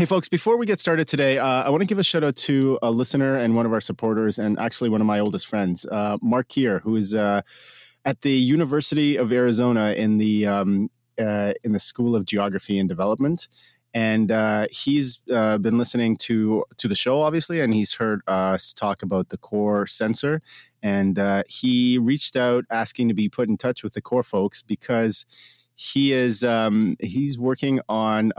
Hey, folks, before we get started today, uh, I want to give a shout out to a listener and one of our supporters, and actually one of my oldest friends, uh, Mark Kier, who is uh, at the University of Arizona in the um, uh, in the School of Geography and Development. And uh, he's uh, been listening to to the show, obviously, and he's heard us talk about the core sensor. And he reached out asking to be put in touch with the core folks because he is um, he's working on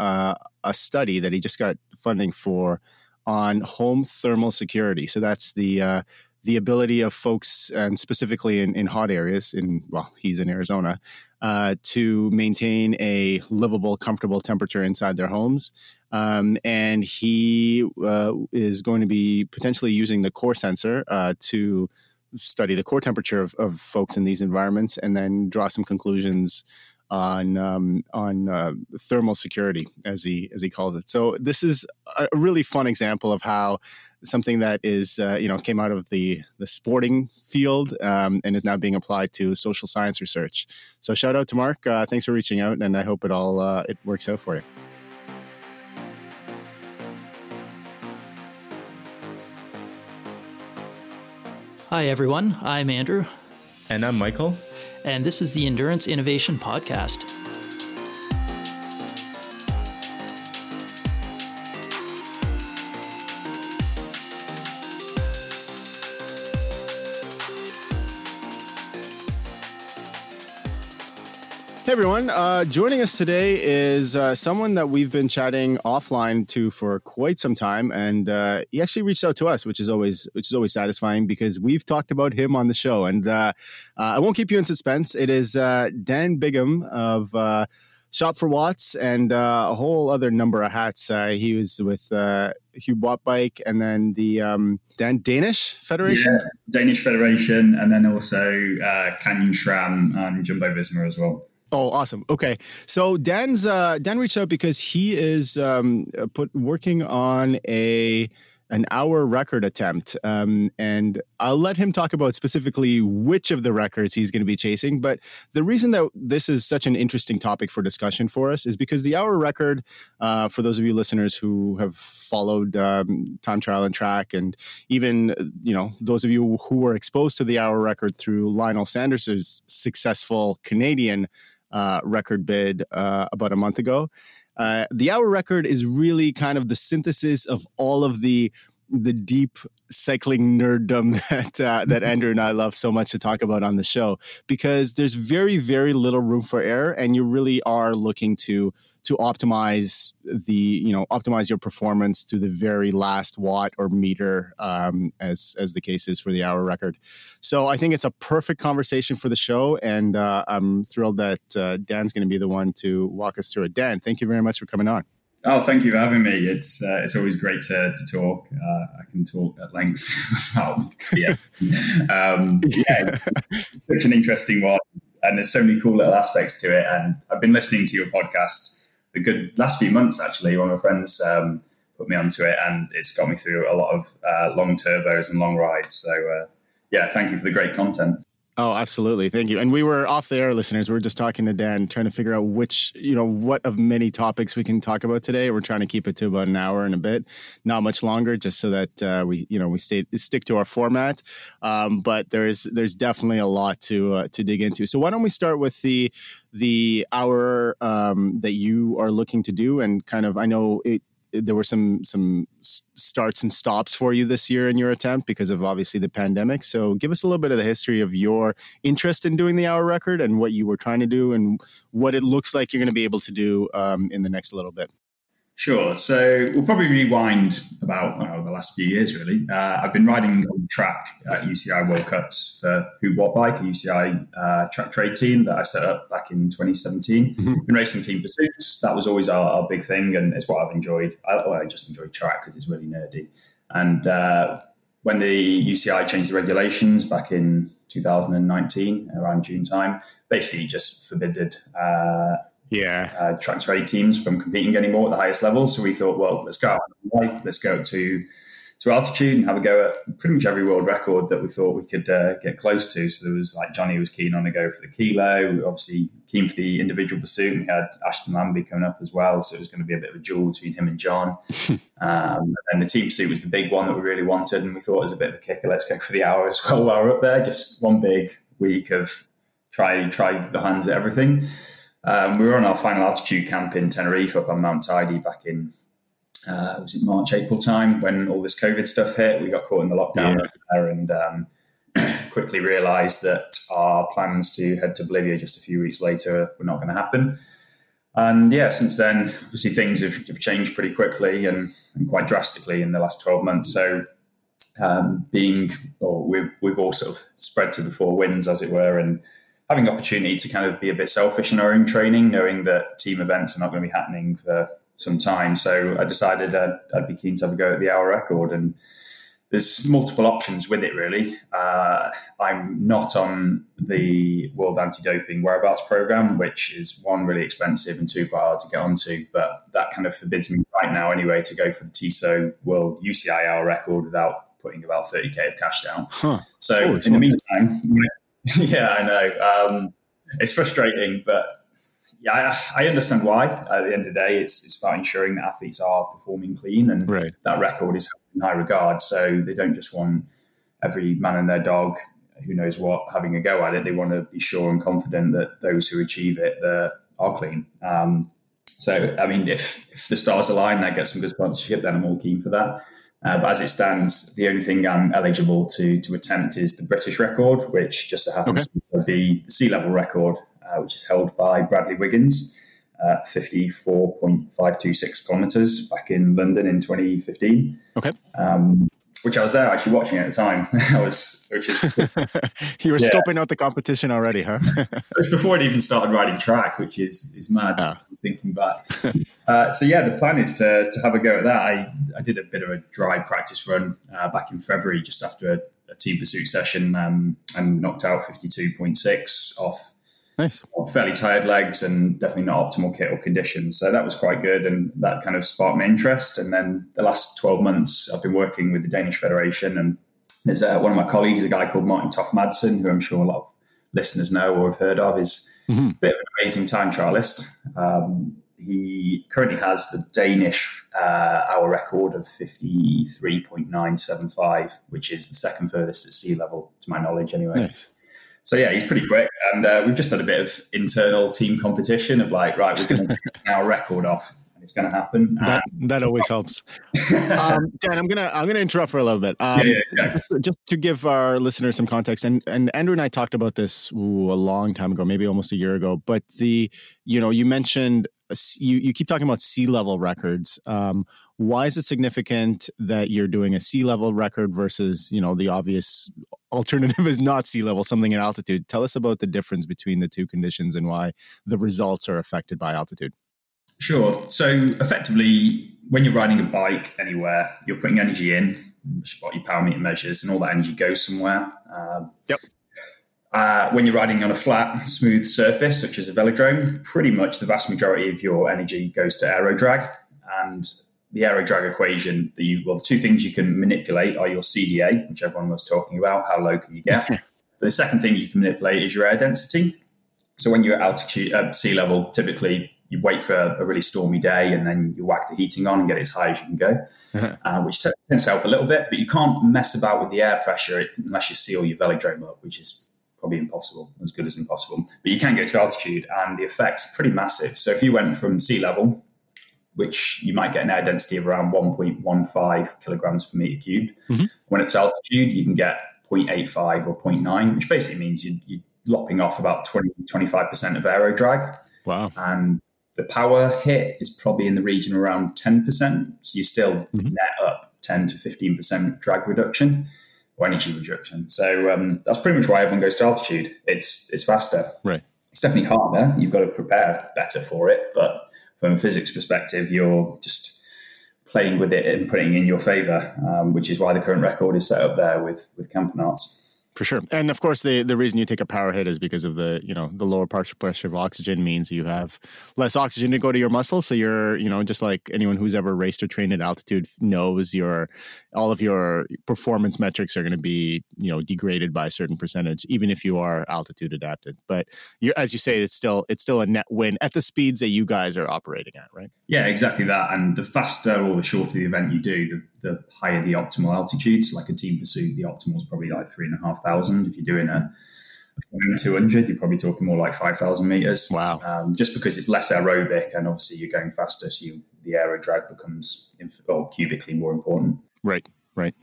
a study that he just got funding for on home thermal security. So that's the uh, the ability of folks, and specifically in, in hot areas, in well, he's in Arizona, uh, to maintain a livable, comfortable temperature inside their homes. Um, and he uh, is going to be potentially using the core sensor uh, to study the core temperature of, of folks in these environments, and then draw some conclusions on um, on uh, thermal security, as he as he calls it. So this is a really fun example of how something that is uh, you know came out of the the sporting field um, and is now being applied to social science research. So shout out to Mark. Uh, thanks for reaching out, and I hope it all uh, it works out for you. Hi everyone, I'm Andrew. And I'm Michael and this is the Endurance Innovation Podcast. Everyone, uh, joining us today is uh, someone that we've been chatting offline to for quite some time, and uh, he actually reached out to us, which is always which is always satisfying because we've talked about him on the show. And uh, uh, I won't keep you in suspense. It is uh, Dan Bigham of Shop for Watts and a whole other number of hats. he was with Huub Wattbike and then the um, Dan Danish Federation, yeah, Danish Federation, and then also Canyon SRAM and Jumbo Visma as well. Oh, awesome. Okay, so Dan's uh, Dan reached out because he is um, uh, put working on a an hour record attempt, um, and I'll let him talk about specifically which of the records he's going to be chasing. But the reason that this is such an interesting topic for discussion for us is because the hour record, uh, for those of you listeners who have followed um, time trial and track, and even you know those of you who were exposed to the hour record through Lionel Sanders' successful Canadian uh, record bid uh, about a month ago. Uh, the hour record is really kind of the synthesis of all of the the deep cycling nerddom that uh, that Andrew and I love so much to talk about on the show because there's very very little room for error and you really are looking to to optimize the you know optimize your performance to the very last watt or meter um, as as the case is for the hour record so i think it's a perfect conversation for the show and uh, i'm thrilled that uh, dan's going to be the one to walk us through it dan thank you very much for coming on Oh, thank you for having me. It's uh, it's always great to, to talk. Uh, I can talk at length yeah, um, yeah, such an interesting one, and there's so many cool little aspects to it. And I've been listening to your podcast a good last few months actually. One of my friends um, put me onto it, and it's got me through a lot of uh, long turbos and long rides. So uh, yeah, thank you for the great content. Oh, absolutely. Thank you. And we were off the air, listeners. We are just talking to Dan, trying to figure out which, you know, what of many topics we can talk about today. We're trying to keep it to about an hour and a bit, not much longer, just so that uh, we, you know, we stay stick to our format. Um, but there's there's definitely a lot to uh, to dig into. So why don't we start with the the hour um, that you are looking to do, and kind of I know it there were some some starts and stops for you this year in your attempt because of obviously the pandemic. So give us a little bit of the history of your interest in doing the hour record and what you were trying to do and what it looks like you're going to be able to do um, in the next little bit. Sure. So we'll probably rewind about the last few years, really. Uh, I've been riding on track at UCI World Cups for Huub Wattbike, a UCI uh, track trade team that I set up back in 2017. Mm-hmm. Been racing team pursuits. That was always our, our big thing, and it's what I've enjoyed. I, well, I just enjoy track because it's really nerdy. And uh, when the UCI changed the regulations back in 2019, around June time, basically just forbidded uh, yeah uh, track trade teams from competing anymore at the highest level. So we thought, well, let's go let's go to to altitude and have a go at pretty much every world record that we thought we could uh, get close to. So there was like Johnny was keen on a go for the kilo, we obviously keen for the individual pursuit. And we had Ashton Lambie coming up as well, so it was going to be a bit of a duel between him and John. um, and the team pursuit was the big one that we really wanted, and we thought it was a bit of a kicker. Let's go for the hour as well while we're up there. Just one big week of try try the hands at everything. Um, we were on our final altitude camp in Tenerife up on Mount Teide back in uh, was it March, April time when all this COVID stuff hit? We got caught in the lockdown yeah. there and um, quickly realised that our plans to head to Bolivia just a few weeks later were not going to happen. And yeah, since then, obviously things have, have changed pretty quickly and, and, quite drastically in the last 12 months. So um, being, or we've, we've all sort of spread to the four winds, as it were, and having opportunity to kind of be a bit selfish in our own training, knowing that team events are not going to be happening for some time. So I decided I'd, I'd, be keen to have a go at the hour record. And there's multiple options with it, really. Uh, I'm not on the World Anti Doping Whereabouts program, which is one, really expensive and two, quite hard to get onto. But that kind of forbids me right now, anyway, to go for the TSO World UCI hour record without putting about 30k of cash down. Huh. So oh, in the meantime, yeah, I know. Um, it's frustrating, but yeah, I, I, understand why. At the end of the day, it's it's about ensuring that athletes are performing clean and right. that record is in high regard. So they don't just want every man and their dog, who knows what, having a go at it. They want to be sure and confident that those who achieve it are clean. Um, so, I mean, if if the stars align, that get some good sponsorship. Then I'm all keen for that. Uh, but as it stands, the only thing I'm eligible to to attempt is the British record, which just so happens okay. to be the sea level record uh, which is held by Bradley Wiggins, uh, 54.526 kilometers back in London in 2015. Okay. Um, which I was there actually watching at the time. I was, which is you were yeah. scoping out the competition already, huh? it was before it even started riding track, which is is mad. Ah. Thinking back, uh, so yeah, the plan is to to have a go at that. I I did a bit of a dry practice run uh, back in February, just after a, a team pursuit session, um, and knocked out fifty two point six off Nice. Fairly tired legs and definitely not optimal kit or conditions. So that was quite good. And that kind of sparked my interest. And then the last 12 months, I've been working with the Danish Federation. And there's uh, one of my colleagues, a guy called Martin Toft Madsen, who I'm sure a lot of listeners know or have heard of, is mm-hmm. a bit of an amazing time trialist. Um, he currently has the Danish uh, hour record of 53.975, which is the second furthest at sea level, to my knowledge, anyway. Nice so yeah, he's pretty quick, and uh, we've just had a bit of internal team competition of like, right, we're going to our record off, and it's going to happen. That, that always helps. um, Dan, I'm gonna I'm gonna interrupt for a little bit. Um, yeah, yeah, yeah. Just, just, to give our listeners some context, and and Andrew and I talked about this ooh, a long time ago, maybe almost a year ago. But the you know you mentioned you you keep talking about sea level records. Um, why is it significant that you're doing a sea level record versus you know the obvious alternative is not sea level, something at altitude? Tell us about the difference between the two conditions and why the results are affected by altitude. Sure. So effectively, when you're riding a bike anywhere, you're putting energy in, what your power meter measures, and all that energy goes somewhere. Uh, yep. Uh, when you're riding on a flat, smooth surface, such as a velodrome, pretty much the vast majority of your energy goes to aero drag. And the aero drag equation, that you, well, the two things you can manipulate are your CDA, which everyone was talking about, how low can you get? but the second thing you can manipulate is your air density. So when you're at altitude, at sea level, typically you wait for a, really stormy day and then you whack the heating on and get it as high as you can go, uh-huh. uh, which tends to help a little bit. But you can't mess about with the air pressure unless you seal your velodrome up, which is probably impossible, as good as impossible. But you can go to altitude, and the effect's pretty massive. So if you went from sea level, which you might get an air density of around 1.15 kilograms per meter cubed, mm-hmm. when it's altitude, you can get 0.85 or 0.9, which basically means you, you're lopping off about 20, 25% of aero drag. Wow. And the power hit is probably in the region around 10%. So you still mm-hmm. net up 10 to 15% drag reduction or energy reduction. So um, that's pretty much why everyone goes to altitude. It's it's faster. Right. It's definitely harder. You've got to prepare better for it, but from a physics perspective, you're just playing with it and putting in your favor, um, which is why the current record is set up there with with Campenaerts. for sure. And of course, the the reason you take a power hit is because of the you know the lower partial pressure of oxygen means you have less oxygen to go to your muscles. So you're you know just like anyone who's ever raced or trained at altitude knows your all of your performance metrics are going to be you know degraded by a certain percentage, even if you are altitude adapted. But as you say, it's still it's still a net win at the speeds that you guys are operating at, right? Yeah, exactly that. And the faster or the shorter the event you do, the, the higher the optimal altitude. So like a team pursuit, the optimal is probably like three and a half thousand. If you're doing a, a 200, you're probably talking more like 5,000 meters. Wow. Um, just because it's less aerobic and obviously you're going faster, so you, the aero drag becomes inf- or cubically more important. Right, right.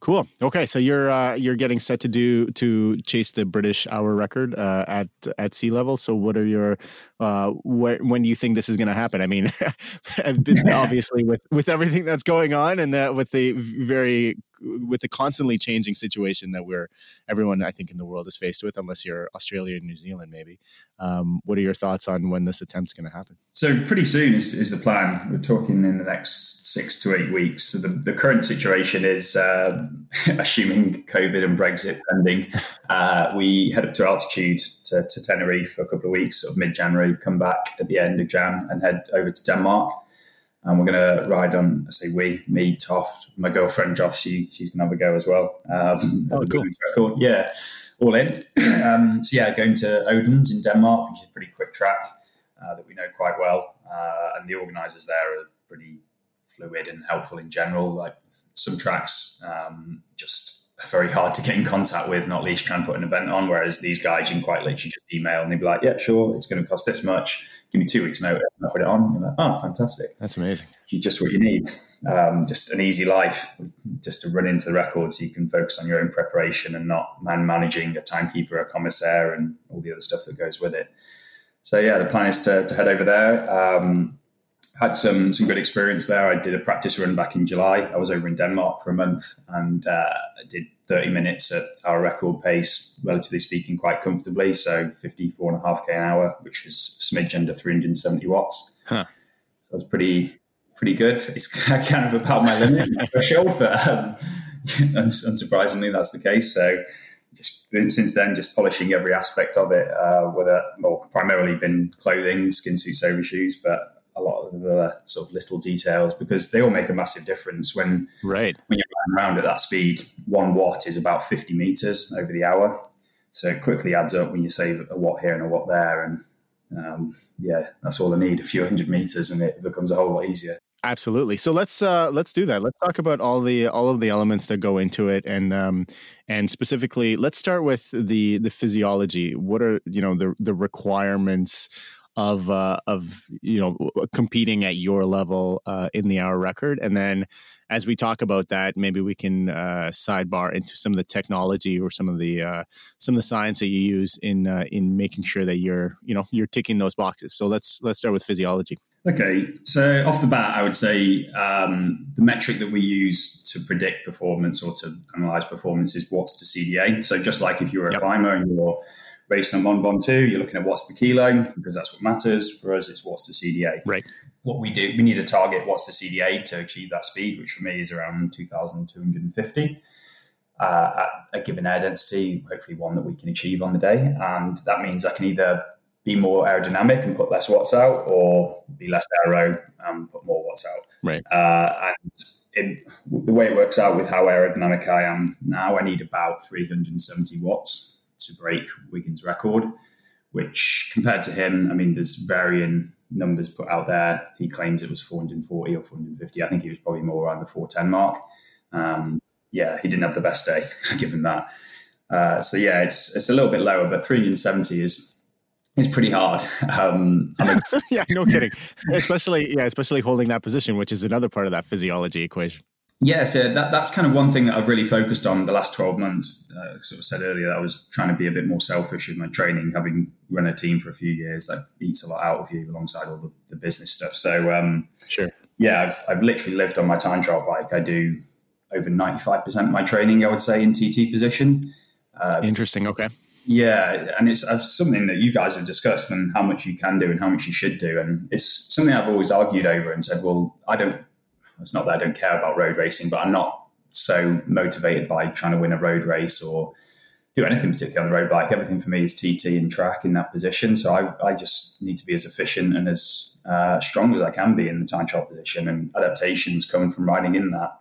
Cool. Okay, so you're uh, you're getting set to do to chase the British hour record uh, at at sea level. So, what are your uh, wh- when do you think this is going to happen? I mean, obviously with with everything that's going on and that with the very with the constantly changing situation that we're everyone I think in the world is faced with, unless you're Australia and New Zealand, maybe. Um, what are your thoughts on when this attempt's going to happen? So pretty soon is, is the plan. We're talking in the next six to eight weeks. So the, the current situation is, uh, assuming COVID and Brexit pending, uh, we head up to altitude to, to Tenerife for a couple of weeks, sort of mid-January, come back at the end of Jan and head over to Denmark and we're going to ride on. I say we, me, Toft, my girlfriend Joss. She she's going to have a go as well. Um, oh, cool. Record. Yeah, all in. um, so yeah, going to Odense in Denmark, which is a pretty quick track uh, that we know quite well, uh, and the organisers there are pretty fluid and helpful in general. Like some tracks, um, just very hard to get in contact with, not least trying to put an event on. Whereas these guys, you can quite literally just email and they'd be like, yeah, sure, it's going to cost this much. Give me two weeks' notice and I'll put it on. Like, oh, fantastic. That's amazing. You Just what you need. Um, just an easy life, just to run into the record so you can focus on your own preparation and not man managing a timekeeper, a commissaire, and all the other stuff that goes with it. So, yeah, the plan is to, to head over there. Um, had some some good experience there. I did a practice run back in July. I was over in Denmark for a month and uh, I did 30 minutes at our record pace, relatively speaking, quite comfortably. So 54 and a half k an hour, which was smidge under 370 watts. Huh. So it was pretty pretty good. It's kind of about my limit my threshold, but um, unsurprisingly, that's the case. So just since then, just polishing every aspect of it, uh, whether well, primarily been clothing, skin suits, overshoes, but a lot of the sort of little details because they all make a massive difference when right when you're running around at that speed. One watt is about 50 meters over the hour, so it quickly adds up when you save a watt here and a watt there, and um, yeah, that's all I need a few hundred meters, and it becomes a whole lot easier. Absolutely. So let's uh, let's do that. Let's talk about all the all of the elements that go into it, and um, and specifically, let's start with the the physiology. What are you know the the requirements of uh, of you know competing at your level uh, in the hour record, and then as we talk about that, maybe we can uh, sidebar into some of the technology or some of the uh, some of the science that you use in uh, in making sure that you're you know you're ticking those boxes. So let's let's start with physiology. Okay, so off the bat, I would say um, the metric that we use to predict performance or to analyze performance is watts to CDA. So just like if you're a yep. climber and you're based on Mont Ventoux, you're looking at watts per kilo because that's what matters. For us, it's watts to CDA. Right. What we do, we need a target watts to CDA to achieve that speed, which for me is around 2,250 uh, at a given air density, hopefully one that we can achieve on the day. And that means I can either be more aerodynamic and put less watts out or be less aero and put more watts out. Right. Uh, and it, the way it works out with how aerodynamic I am now, I need about 370 watts to break Wiggins' record, which compared to him, I mean, there's varying numbers put out there. He claims it was 440 or 450. I think he was probably more around the 410 mark. Um, yeah, he didn't have the best day, given that. Uh, so yeah, it's it's a little bit lower, but 370 is is pretty hard. Um, I mean, yeah, no kidding. especially yeah, especially holding that position, which is another part of that physiology equation. Yeah, so that, that's kind of one thing that I've really focused on the last 12 months. Uh, sort of said earlier, that I was trying to be a bit more selfish in my training, having run a team for a few years that eats a lot out of you alongside all the, the business stuff. So, um, sure. Yeah, I've, I've literally lived on my time trial bike. I do over 95% of my training, I would say, in TT position. Uh, Interesting. Okay. Yeah, and it's, it's something that you guys have discussed and how much you can do and how much you should do. And it's something I've always argued over and said, well, I don't it's not that I don't care about road racing, but I'm not so motivated by trying to win a road race or do anything particularly on the road bike. Everything for me is TT and track in that position. So I, I just need to be as efficient and as uh, strong as I can be in the time trial position. And adaptations come from riding in that.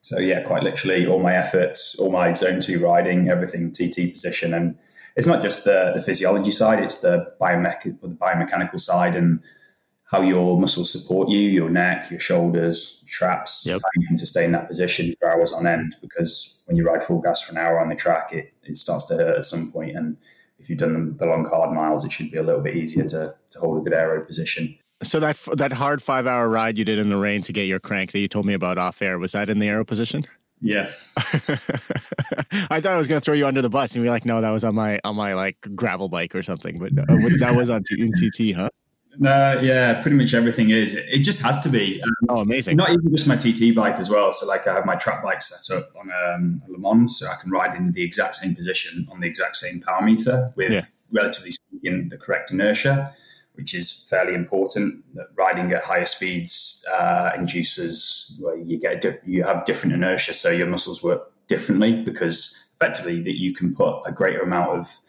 So yeah, quite literally, all my efforts, all my zone two riding, everything TT position, and it's not just the, the physiology side; it's the the biomechanical side and how your muscles support you, your neck, your shoulders, traps, yep. how you can sustain that position for hours on end. Because when you ride full gas for an hour on the track, it, it starts to hurt at some point. And if you've done the, the long, hard miles, it should be a little bit easier to, to hold a good aero position. So that that hard five hour ride you did in the rain to get your crank that you told me about off air was that in the aero position? Yeah. I thought I was going to throw you under the bus and be like, no, that was on my on my like gravel bike or something, but uh, that was on T- in TT, huh? No, yeah, pretty much everything is. It just has to be. Um, oh, amazing! Not even just my TT bike as well. So, like, I have my track bike set up on um, a LeMond, so I can ride in the exact same position on the exact same power meter with, yeah. relatively speaking, the correct inertia, which is fairly important. That riding at higher speeds uh, induces where you get you have different inertia, so your muscles work differently because effectively that you can put a greater amount of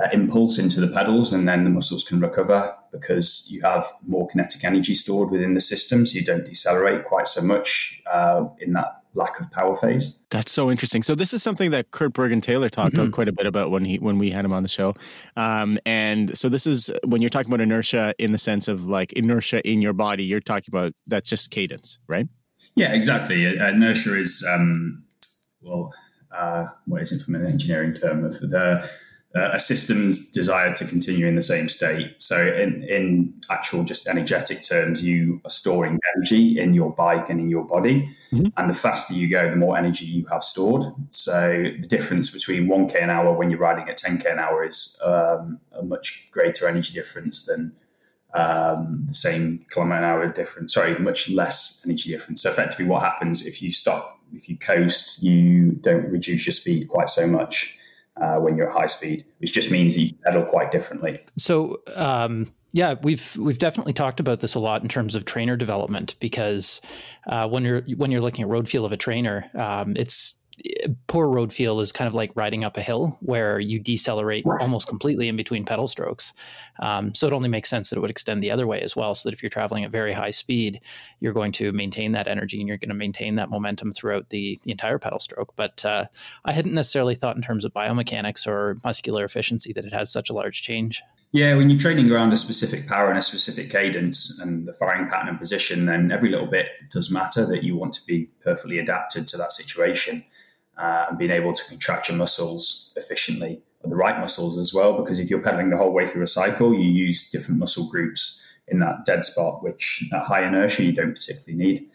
uh, impulse into the pedals, and then the muscles can recover because you have more kinetic energy stored within the system, so you don't decelerate quite so much uh, in that lack of power phase. That's so interesting. So this is something that Kurt Bergen-Taylor talked mm-hmm. quite a bit about when he when we had him on the show. Um, and so this is when you're talking about inertia in the sense of like inertia in your body. You're talking about that's just cadence, right? Yeah, exactly. Uh, inertia is um, well, uh, what is it from an engineering term of the uh, a system's desire to continue in the same state. So, in, in actual just energetic terms, you are storing energy in your bike and in your body. Mm-hmm. And the faster you go, the more energy you have stored. So, the difference between 1K an hour when you're riding at 10K an hour is um, a much greater energy difference than um, the same kilometer an hour difference. Sorry, much less energy difference. So, effectively, what happens if you stop, if you coast, you don't reduce your speed quite so much uh, when you're at high speed, which just means you pedal quite differently. So, um, yeah, we've we've definitely talked about this a lot in terms of trainer development because uh, when you're when you're looking at road feel of a trainer, um, it's poor road feel is kind of like riding up a hill where you decelerate almost completely in between pedal strokes. Um, so it only makes sense that it would extend the other way as well. So that if you're traveling at very high speed, you're going to maintain that energy and you're going to maintain that momentum throughout the, the entire pedal stroke. But uh, I hadn't necessarily thought in terms of biomechanics or muscular efficiency that it has such a large change. Yeah, when you're training around a specific power and a specific cadence and the firing pattern and position, then every little bit does matter that you want to be perfectly adapted to that situation uh, and being able to contract your muscles efficiently, the right muscles as well. Because if you're pedaling the whole way through a cycle, you use different muscle groups in that dead spot, which at high inertia you don't particularly need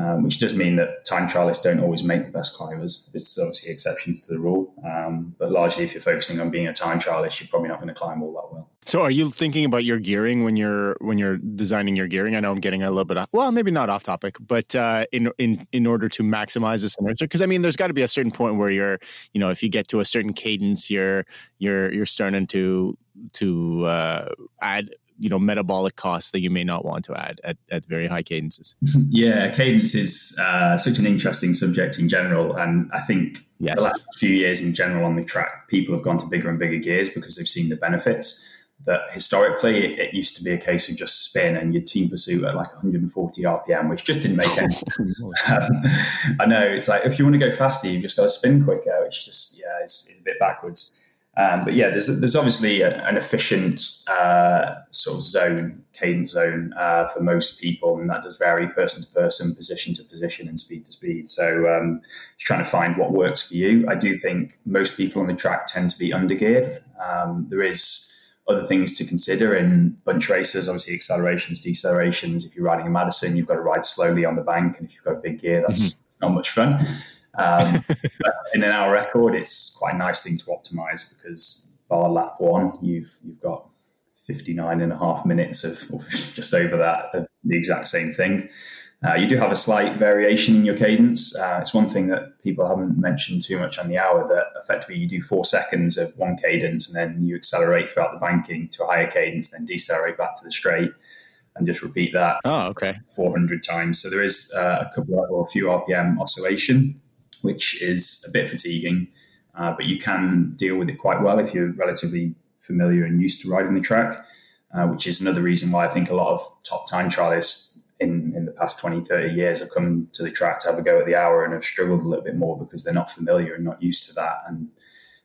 um, which does mean that time trialists don't always make the best climbers. There's obviously exceptions to the rule, um, but largely, if you're focusing on being a time trialist, you're probably not going to climb all that well. So, are you thinking about your gearing when you're when you're designing your gearing? I know I'm getting a little bit off, well, maybe not off topic, but uh, in in in order to maximize this inertia, because I mean, there's got to be a certain point where you're, you know, if you get to a certain cadence, you're you're you're starting to to uh, add you know metabolic costs that you may not want to add at, at very high cadences. Yeah cadence is uh, such an interesting subject in general and i think yes. the last few years in general on the track people have gone to bigger and bigger gears because they've seen the benefits. That historically it, it used to be a case of just spin and your team pursuit at like 140 rpm which just didn't make any sense. Um, i know it's like if you want to go faster you've just got to spin quicker which just yeah it's, it's a bit backwards um, but yeah, there's there's obviously a, an efficient uh, sort of zone, cadence zone uh, for most people, and that does vary person to person, position to position, and speed to speed. So um, just trying to find what works for you. I do think most people on the track tend to be undergeared. Um, there is other things to consider in bunch races, obviously accelerations, decelerations. If you're riding a Madison, you've got to ride slowly on the bank, and if you've got a big gear, that's mm-hmm. not much fun. Um, in an hour record, it's quite a nice thing to optimize because bar lap one, you've you've got 59 and a half minutes of, just over that of the exact same thing. Uh, you do have a slight variation in your cadence. Uh, it's one thing that people haven't mentioned too much on the hour that effectively you do four seconds of one cadence and then you accelerate throughout the banking to a higher cadence, then decelerate back to the straight and just repeat that. Oh, okay. 400 times. So there is uh, a couple of, or a few RPM oscillation which is a bit fatiguing. uh, but you can deal with it quite well if you're relatively familiar and used to riding the track, uh, which is another reason why I think a lot of top time trialists in, in the past 20, 30 years have come to the track to have a go at the hour and have struggled a little bit more because they're not familiar and not used to that. And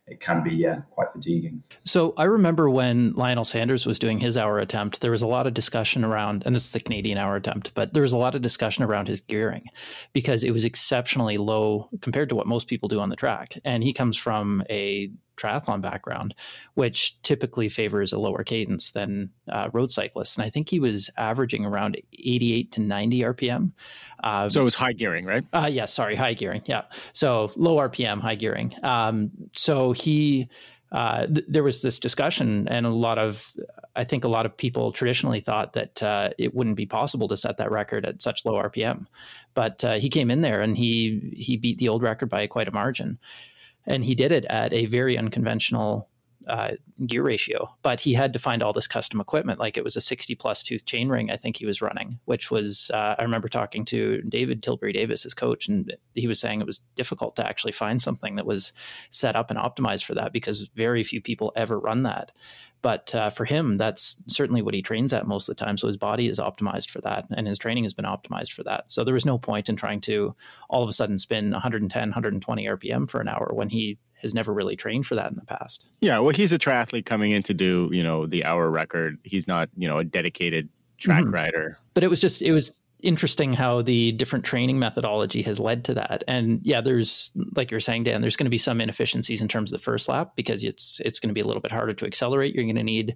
it can be yeah quite fatiguing. So I remember when Lionel Sanders was doing his hour attempt, there was a lot of discussion around, and this is the Canadian hour attempt, but there was a lot of discussion around his gearing because it was exceptionally low compared to what most people do on the track. And he comes from a triathlon background, which typically favors a lower cadence than uh, road cyclists. And I think he was averaging around 88 to 90 RPM. Um, so it was high gearing, right? Uh, yeah, sorry, high gearing. Yeah. So low RPM, high gearing. Um, so he, uh, th- there was this discussion, and a lot of, I think a lot of people traditionally thought that uh, it wouldn't be possible to set that record at such low RPM. But uh, he came in there and he he beat the old record by quite a margin and he did it at a very unconventional uh, gear ratio. But he had to find all this custom equipment, like it was a 60 plus tooth chain ring. I think he was running, which was uh, I remember talking to David Tilbury Davis, his coach, and he was saying it was difficult to actually find something that was set up and optimized for that because very few people ever run that. But uh, for him, that's certainly what he trains at most of the time. So his body is optimized for that, and his training has been optimized for that. So there was no point in trying to all of a sudden spin 110, 120 RPM for an hour when he has never really trained for that in the past. Yeah, well, he's a triathlete coming in to do you know the hour record. He's not you know a dedicated track mm-hmm. rider. But it was just it was interesting how the different training methodology has led to that. And yeah, there's like you're saying, Dan, there's going to be some inefficiencies in terms of the first lap because it's it's going to be a little bit harder to accelerate. You're going to need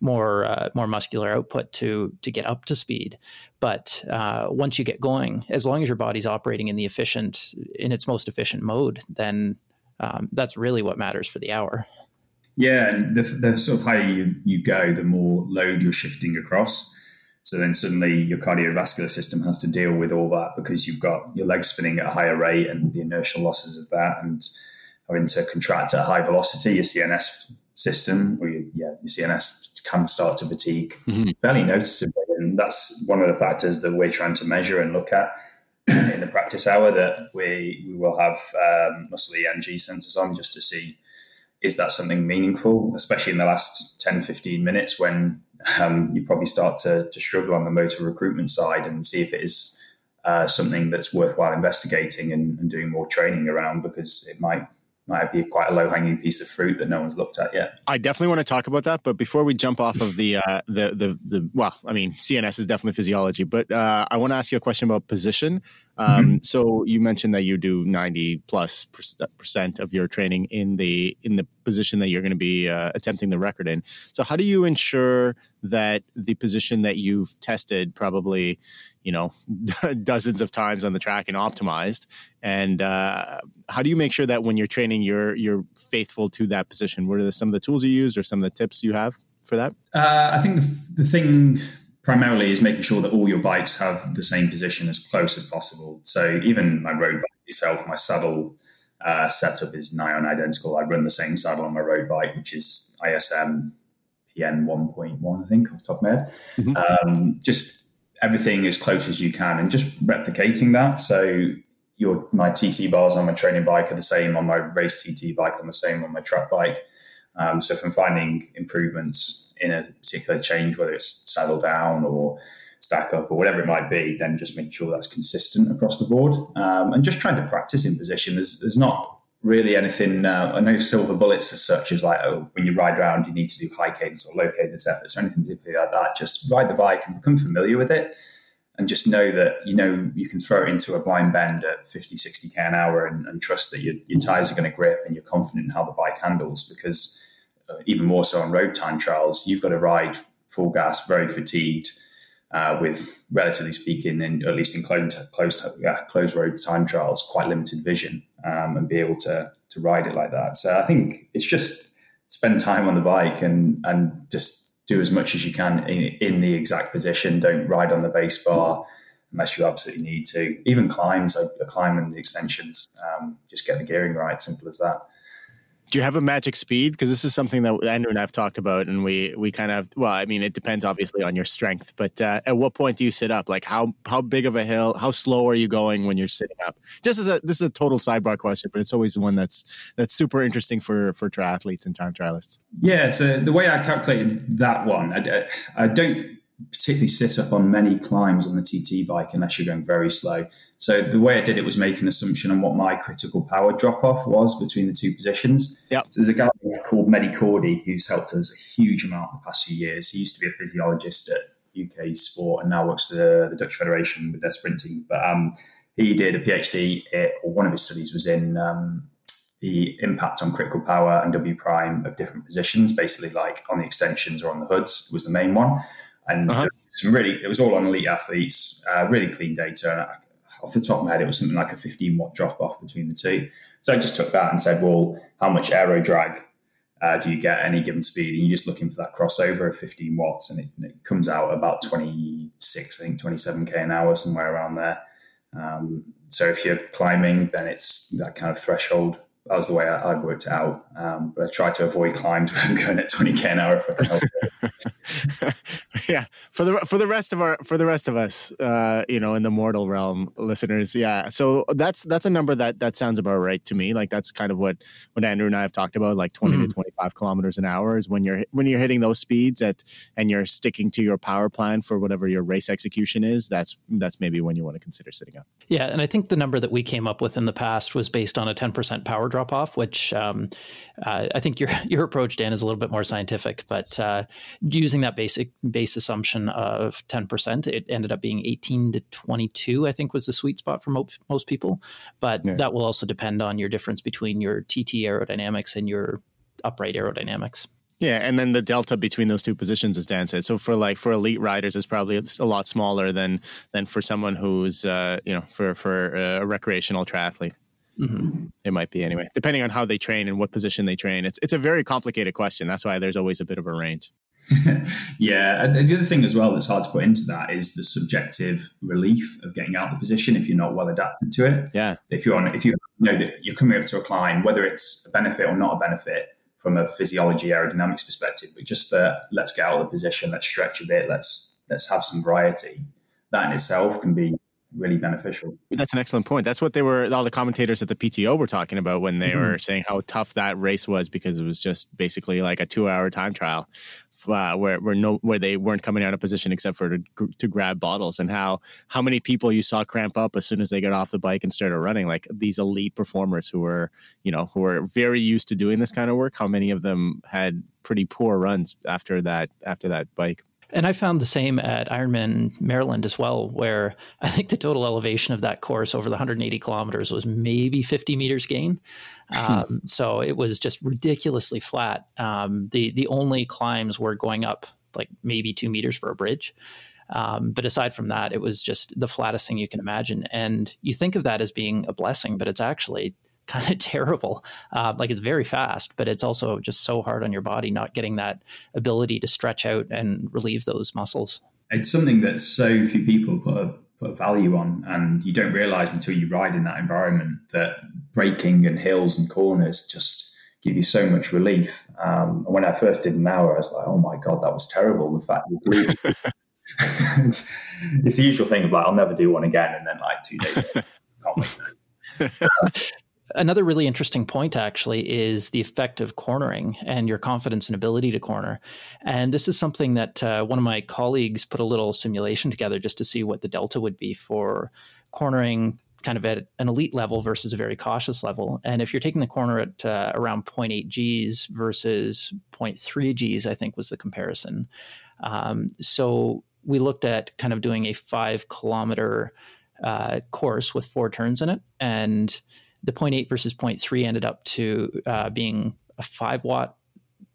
more uh, more muscular output to to get up to speed. But uh, once you get going, as long as your body's operating in the efficient in its most efficient mode, then um, that's really what matters for the hour. Yeah, and the, the sort of higher you, you go, the more load you're shifting across. So then suddenly your cardiovascular system has to deal with all that because you've got your legs spinning at a higher rate and the inertial losses of that and having to contract at a high velocity, your CNS system or your, yeah, your CNS can start to fatigue mm-hmm. fairly noticeably. And that's one of the factors that we're trying to measure and look at in the practice hour that we, we will have um, muscle EMG sensors on just to see is that something meaningful, especially in the last 10, 15 minutes when um, you probably start to, to, struggle on the motor recruitment side and see if it is uh, something that's worthwhile investigating and, and, doing more training around because it might might be quite a low hanging piece of fruit that no one's looked at yet. I definitely want to talk about that, but before we jump off of the uh, the, the the well, I mean CNS is definitely physiology, but uh, I want to ask you a question about position. Um, mm-hmm. So you mentioned that you do ninety plus percent of your training in the in the position that you're going to be uh, attempting the record in. So how do you ensure that the position that you've tested probably you know dozens of times on the track and optimized. And uh, how do you make sure that when you're training you're you're faithful to that position? What are the, some of the tools you use or some of the tips you have for that? Uh, i think the, the thing primarily is making sure that all your bikes have the same position as close as possible. So even my road bike itself my saddle uh, setup is nigh on identical. I run the same saddle on my road bike which is ism pn 1.1 i think off top of my head. Mm-hmm. um, just everything as close as you can and just replicating that. So your my TT bars on my training bike are the same on my race TT bike on the same on my track bike. Um, so from finding improvements in a particular change, whether it's saddle down or stack up or whatever it might be, then just make sure that's consistent across the board um, and just trying to practice in position. There's, there's not really anything. Uh, I know silver bullets as such as like, oh, when you ride around, you need to do high cadence or low cadence efforts or anything like that. Just ride the bike and become familiar with it. And just know that, you know, you can throw it into a blind bend at 50, 60K an hour and, and trust that your, your tires are going to grip and you're confident in how the bike handles. Because uh, even more so on road time trials, you've got to ride full gas, very fatigued, uh, with relatively speaking, in, at least in closed, closed, yeah, closed road time trials, quite limited vision um, and be able to to ride it like that. So I think it's just spend time on the bike and and just do as much as you can in, in the exact position. Don't ride on the base bar unless you absolutely need to. Even climbs, a, climb and the extensions, um, just get the gearing right. Simple as that. Do you have a magic speed? Because this is something that Andrew and I've talked about, and we we kind of well, I mean, it depends obviously on your strength, but uh, at what point do you sit up? Like how how big of a hill? How slow are you going when you're sitting up? Just as a this is a total sidebar question, but it's always the one that's that's super interesting for for triathletes and time trialists. Yeah, so the way I calculated that one, I, I don't particularly sit up on many climbs on the TT bike unless you're going very slow. So the way I did it was make an assumption on what my critical power drop off was between the two positions. Yep. So there's a guy called Mehdi Kordi who's helped us a huge amount the past few years. He used to be a physiologist at UK Sport and now works for the, the Dutch Federation with their sprinting. But um, he did a PhD, at, or one of his studies was in um, the impact on critical power and W prime of different positions, basically like on the extensions or on the hoods was the main one and uh-huh. some really it was all on elite athletes, uh, really clean data. Off the top of my head, it was something like a 15 watt drop off between the two. So I just took that and said, well, how much aero drag uh, do you get at any given speed? And you're just looking for that crossover of 15 watts, and it, it comes out about 26, I think 27k an hour, somewhere around there. Um, so if you're climbing, then it's that kind of threshold that was the way I, would worked it out. Um, but I try to avoid climbs when I'm going at 20k an hour if I can help it. yeah, for the for the rest of our for the rest of us, uh, you know, in the mortal realm, listeners, yeah. So that's that's a number that that sounds about right to me. Like that's kind of what what Andrew and I have talked about, like 20 mm-hmm. to 25 kilometers an hour is when you're when you're hitting those speeds at and you're sticking to your power plan for whatever your race execution is. That's that's maybe when you want to consider sitting up. Yeah, and I think the number that we came up with in the past was based on a 10% power drop off, which um, uh, I think your your approach, Dan, is a little bit more scientific. But uh, using that basic base assumption of 10%, it ended up being 18 to 22. I think was the sweet spot for most most people. But yeah. that will also depend on your difference between your TT aerodynamics and your upright aerodynamics. Yeah, and then the delta between those two positions, as Dan said. So for like for elite riders, is probably a lot smaller than than for someone who's uh, you know for for a recreational triathlete. Mm-hmm. It might be anyway, depending on how they train and what position they train. It's it's a very complicated question. That's why there's always a bit of a range. yeah, the other thing as well that's hard to put into that is the subjective relief of getting out of the position if you're not well adapted to it. Yeah, if you're on, if you know that you're coming up to a climb, whether it's a benefit or not a benefit from a physiology aerodynamics perspective, but just the let's get out of the position, let's stretch a bit, let's let's have some variety. That in itself can be really beneficial. That's an excellent point. That's what they were all the commentators at the PTO were talking about when they mm-hmm. were saying how tough that race was because it was just basically like a 2-hour time trial. Uh, where where no where they weren't coming out of position except for to, to grab bottles and how how many people you saw cramp up as soon as they got off the bike and started running like these elite performers who were you know who were very used to doing this kind of work how many of them had pretty poor runs after that after that bike and I found the same at Ironman Maryland as well, where I think the total elevation of that course over the 180 kilometers was maybe 50 meters gain. Um, so it was just ridiculously flat. Um, the the only climbs were going up like maybe two meters for a bridge. Um, but aside from that, it was just the flattest thing you can imagine. And you think of that as being a blessing, but it's actually kind of terrible. Uh, like it's very fast, but it's also just so hard on your body, not getting that ability to stretch out and relieve those muscles. It's something that so few people put a, put value on, and you don't realize until you ride in that environment that braking and hills and corners just give you so much relief. Um, when I first did an hour, I was like, "Oh my god, that was terrible." The fact that it's, it's the usual thing of like, "I'll never do one again," and then like two days. Another really interesting point, actually, is the effect of cornering and your confidence and ability to corner. And this is something that uh, one of my colleagues put a little simulation together just to see what the delta would be for cornering kind of at an elite level versus a very cautious level. And if you're taking the corner at uh, around 0.8 Gs versus 0.3 Gs, I think was the comparison. Um, so we looked at kind of doing a five kilometer uh, course with four turns in it. And the 0.8 versus 0.3 ended up to uh, being a five watt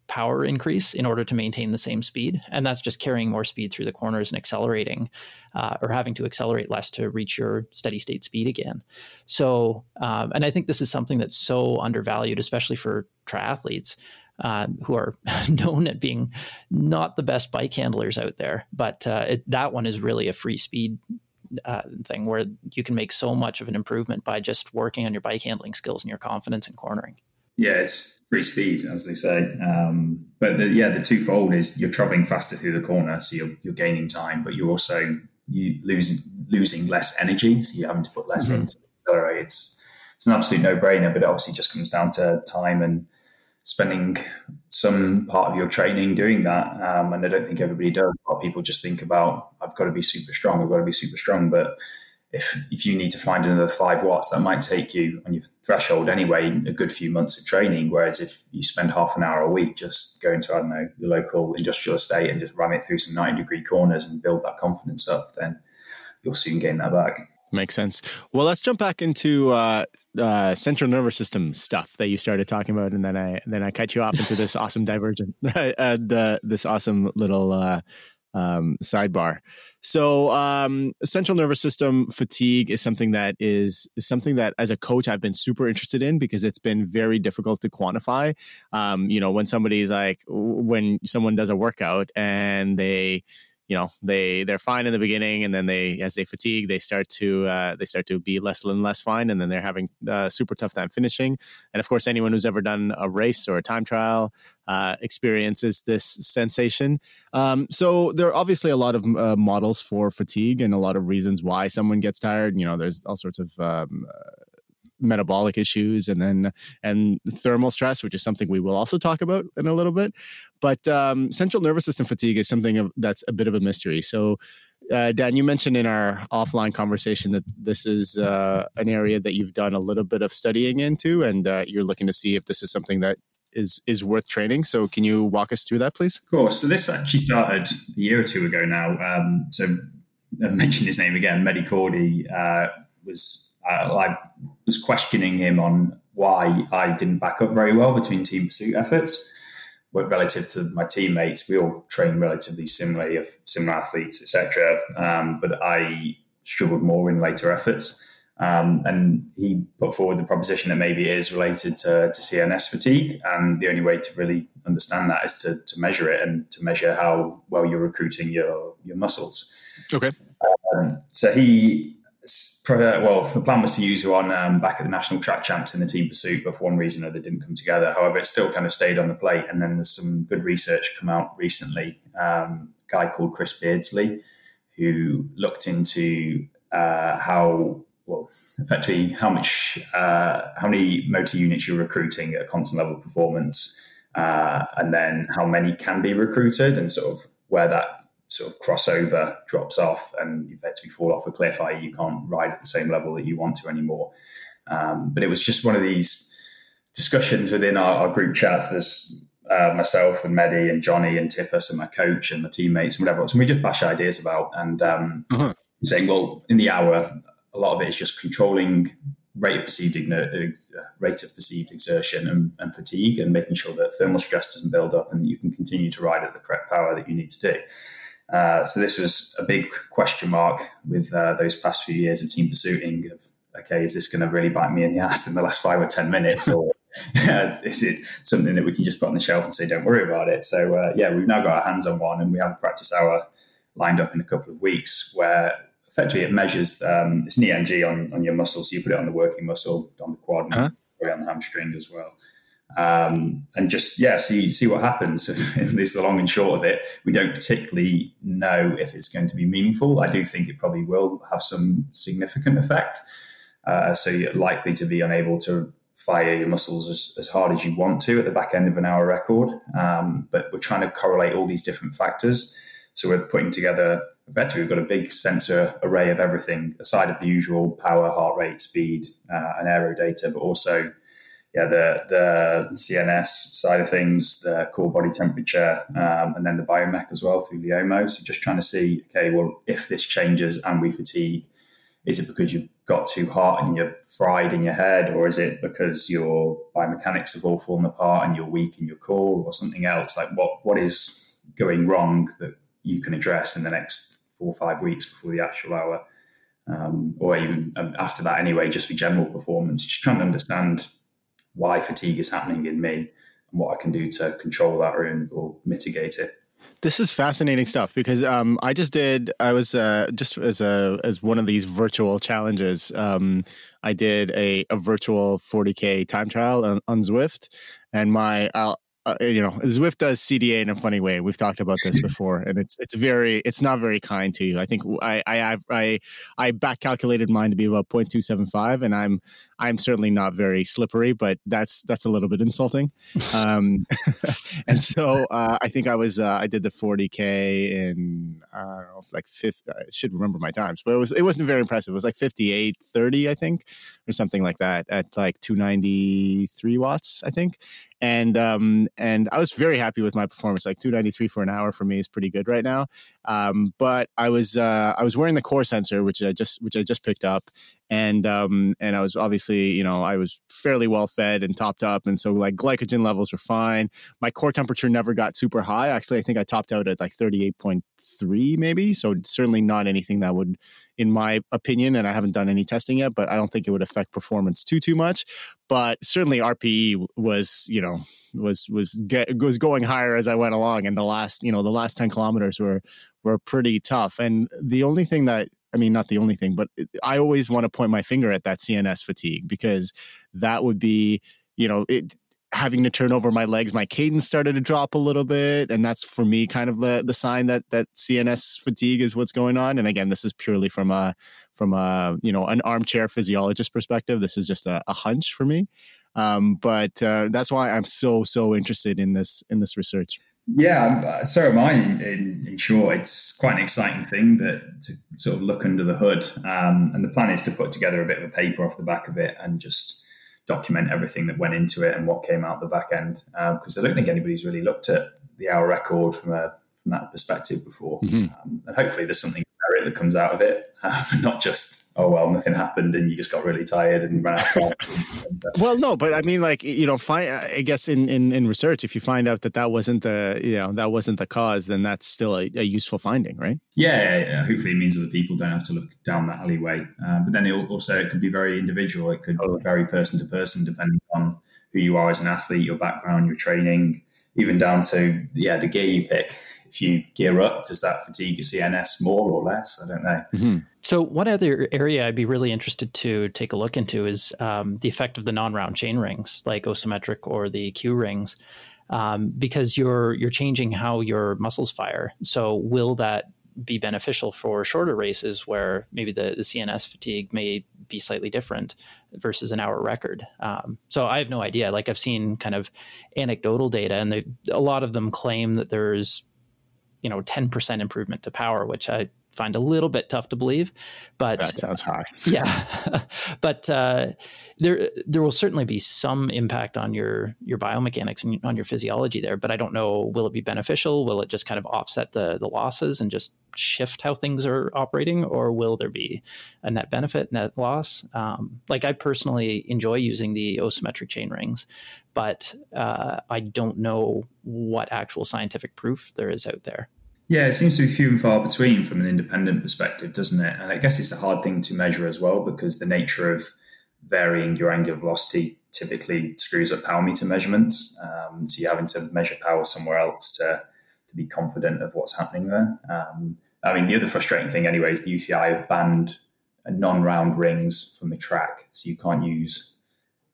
power increase in order to maintain the same speed. And that's just carrying more speed through the corners and accelerating uh, or having to accelerate less to reach your steady state speed again. So, um, and I think this is something that's so undervalued, especially for triathletes. Uh, who are known at being not the best bike handlers out there, but uh, it, that one is really a free speed uh, thing where you can make so much of an improvement by just working on your bike handling skills and your confidence in cornering. Yeah, it's free speed, as they say. Um, but the, yeah, the twofold is you're traveling faster through the corner, so you're, you're gaining time, but you're also you losing losing less energy, so you're having to put less mm-hmm. into accelerate. It's it's an absolute no brainer, but it obviously just comes down to time and spending some part of your training doing that. Um, and I don't think everybody does. A lot of people just think about I've got to be super strong. I've got to be super strong, but if if you need to find another five watts, that might take you on your threshold anyway a good few months of training. Whereas if you spend half an hour a week just going to I don't know your local industrial estate and just ram it through some ninety degree corners and build that confidence up, then you'll soon gain that back. Makes sense. Well, let's jump back into uh, uh, central nervous system stuff that you started talking about, and then I then I cut you off into this awesome divergent, uh, the, this awesome little uh, um, sidebar. So, um, central nervous system fatigue is something that is, is, something that, as a coach, I've been super interested in because it's been very difficult to quantify. Um, you know, when somebody's like, when someone does a workout and they you know they they're fine in the beginning and then they as they fatigue they start to uh, they start to be less and less fine and then they're having a uh, super tough time finishing. And of course anyone who's ever done a race or a time trial uh, experiences this sensation. Um, so there are obviously a lot of uh, models for fatigue and a lot of reasons why someone gets tired. You know there's all sorts of um, metabolic issues and then and thermal stress which is something we will also talk about in a little bit but um, central nervous system fatigue is something of, that's a bit of a mystery so uh, Dan, you mentioned in our offline conversation that this is uh, an area that you've done a little bit of studying into, and uh, you're looking to see if this is something that is is worth training. So, can you walk us through that, please? Of course. So, this actually started a year or two ago now. Um, so, I mentioned his name again. Kordi uh, was I was questioning him on why I didn't back up very well between team pursuit efforts. Relative to my teammates, we all train relatively similarly, of similar athletes, etc. Um, but I struggled more in later efforts. Um, and he put forward the proposition that maybe it is related to, to, CNS fatigue. And the only way to really understand that is to, to, measure it and to measure how well you're recruiting your, your muscles. Okay. Um, so he well, the plan was to use her on um, back at the national track champs in the team pursuit, but for one reason or other didn't come together. However, it still kind of stayed on the plate. And then there's some good research come out recently. Um, a guy called Chris Beardsley, who looked into uh, how well, effectively, how much, uh, how many motor units you're recruiting at a constant level performance, uh, and then how many can be recruited, and sort of where that sort of crossover drops off and you effectively fall off a cliff, i.e., you can't ride at the same level that you want to anymore. Um, but it was just one of these discussions within our, our group chats. There's uh, myself and Mehdi and Johnny and Tippus and my coach and my teammates and whatever else. And we just bash ideas about and um, uh-huh. saying, well, in the hour, a lot of it is just controlling rate of perceived uh, rate of perceived exertion and, and, fatigue, and making sure that thermal stress doesn't build up and that you can continue to ride at the correct power that you need to do. Uh, so this was a big question mark with uh, those past few years of team pursuing. Of okay, is this going to really bite me in the ass in the last five or ten minutes, or uh, is it something that we can just put on the shelf and say, don't worry about it? So uh, yeah, we've now got our hands on one, and we have a practice hour lined up in a couple of weeks where effectively it measures um, it's an EMG on, on your muscle, so you put it on the working muscle, on the quad, uh-huh. and on the hamstring as well um, and just yeah, see see what happens. this is the long and short of it. We don't particularly know if it's going to be meaningful. I do think it probably will have some significant effect. Uh, so you're likely to be unable to fire your muscles as, as hard as you want to at the back end of an hour record. Um, but we're trying to correlate all these different factors. So we're putting together better. We've got a big sensor array of everything aside of the usual power, heart rate, speed, uh, and aero data, but also yeah, the the CNS side of things, the core body temperature, um, and then the biomech as well through Leomo. So just trying to see, okay, well, if this changes and we fatigue, is it because you've got too hot and you're fried in your head, or is it because your biomechanics have all fallen apart and you're weak in your core, or something else? Like what what is going wrong that you can address in the next four or five weeks before the actual hour, um, or even um, after that anyway, just for general performance. Just trying to understand why fatigue is happening in me and what I can do to control that or, or mitigate it. This is fascinating stuff because um, I just did. I was uh, just as a as one of these virtual challenges. Um, I did a, a virtual 40k time trial on, on Zwift, and my I'll, uh, you know, Zwift does CDA in a funny way. We've talked about this before, and it's it's very it's not very kind to you. I think I I I I back calculated mine to be about 0.275, and I'm I'm certainly not very slippery, but that's that's a little bit insulting. Um, and so uh, I think I was uh, I did the 40k in I don't know like fifth. I should remember my times, but it was it wasn't very impressive. It was like 58 30, I think, or something like that at like 293 watts, I think and um, and I was very happy with my performance. Like 293 for an hour for me is pretty good right now. Um, but I was uh, I was wearing the core sensor, which I just which I just picked up, and um, and I was obviously you know I was fairly well fed and topped up, and so like glycogen levels were fine. My core temperature never got super high. Actually, I think I topped out at like 38.3 maybe. So certainly not anything that would, in my opinion, and I haven't done any testing yet, but I don't think it would affect performance too too much. But certainly RPE was you know was was get, was going higher as I went along, and the last you know the last 10 kilometers were were pretty tough. And the only thing that I mean, not the only thing, but I always want to point my finger at that CNS fatigue because that would be, you know, it having to turn over my legs. My cadence started to drop a little bit, and that's for me kind of the the sign that that CNS fatigue is what's going on. And again, this is purely from a from a you know an armchair physiologist perspective. This is just a, a hunch for me, um, but uh, that's why I'm so so interested in this in this research. Yeah, uh, so am I. In, in, in, short, it's quite an exciting thing that to sort of look under the hood. Um, and the plan is to put together a bit of a paper off the back of it and just document everything that went into it and what came out the back end. Because um, I don't think anybody's really looked at the hour record from a from that perspective before. Mm-hmm. Um, and hopefully, there's something that comes out of it, uh, not just oh well nothing happened and you just got really tired and ran out well no but i mean like you know find i guess in, in in research if you find out that that wasn't the you know that wasn't the cause then that's still a, a useful finding right? Yeah, yeah, hopefully it means other people don't have to look down that alleyway. Uh, but then it also it could be very individual. It could oh. vary person to person depending on who you are as an athlete your background your training even down to yeah the gear you pick if you gear up, does that fatigue your CNS more or less? I don't know. Mm-hmm. So, one other area I'd be really interested to take a look into is um, the effect of the non-round chain rings, like Osymetric or the Q rings, um, because you're you're changing how your muscles fire. So, will that be beneficial for shorter races where maybe the, the CNS fatigue may be slightly different versus an hour record. Um, so I have no idea. Like I've seen kind of anecdotal data, and they, a lot of them claim that there's you know 10% improvement to power which i find a little bit tough to believe but that sounds high. Yeah. But uh, there there will certainly be some impact on your your biomechanics and on your physiology there but i don't know will it be beneficial? Will it just kind of offset the the losses and just shift how things are operating or will there be a net benefit net loss? Um, like i personally enjoy using the osymetric chain rings but uh, i don't know what actual scientific proof there is out there yeah, it seems to be few and far between from an independent perspective, doesn't it? And I guess it's a hard thing to measure as well because the nature of varying your angular velocity typically screws up power meter measurements. Um, so you're having to measure power somewhere else to, to be confident of what's happening there. Um, I mean, the other frustrating thing, anyway, is the UCI have banned non round rings from the track. So you can't use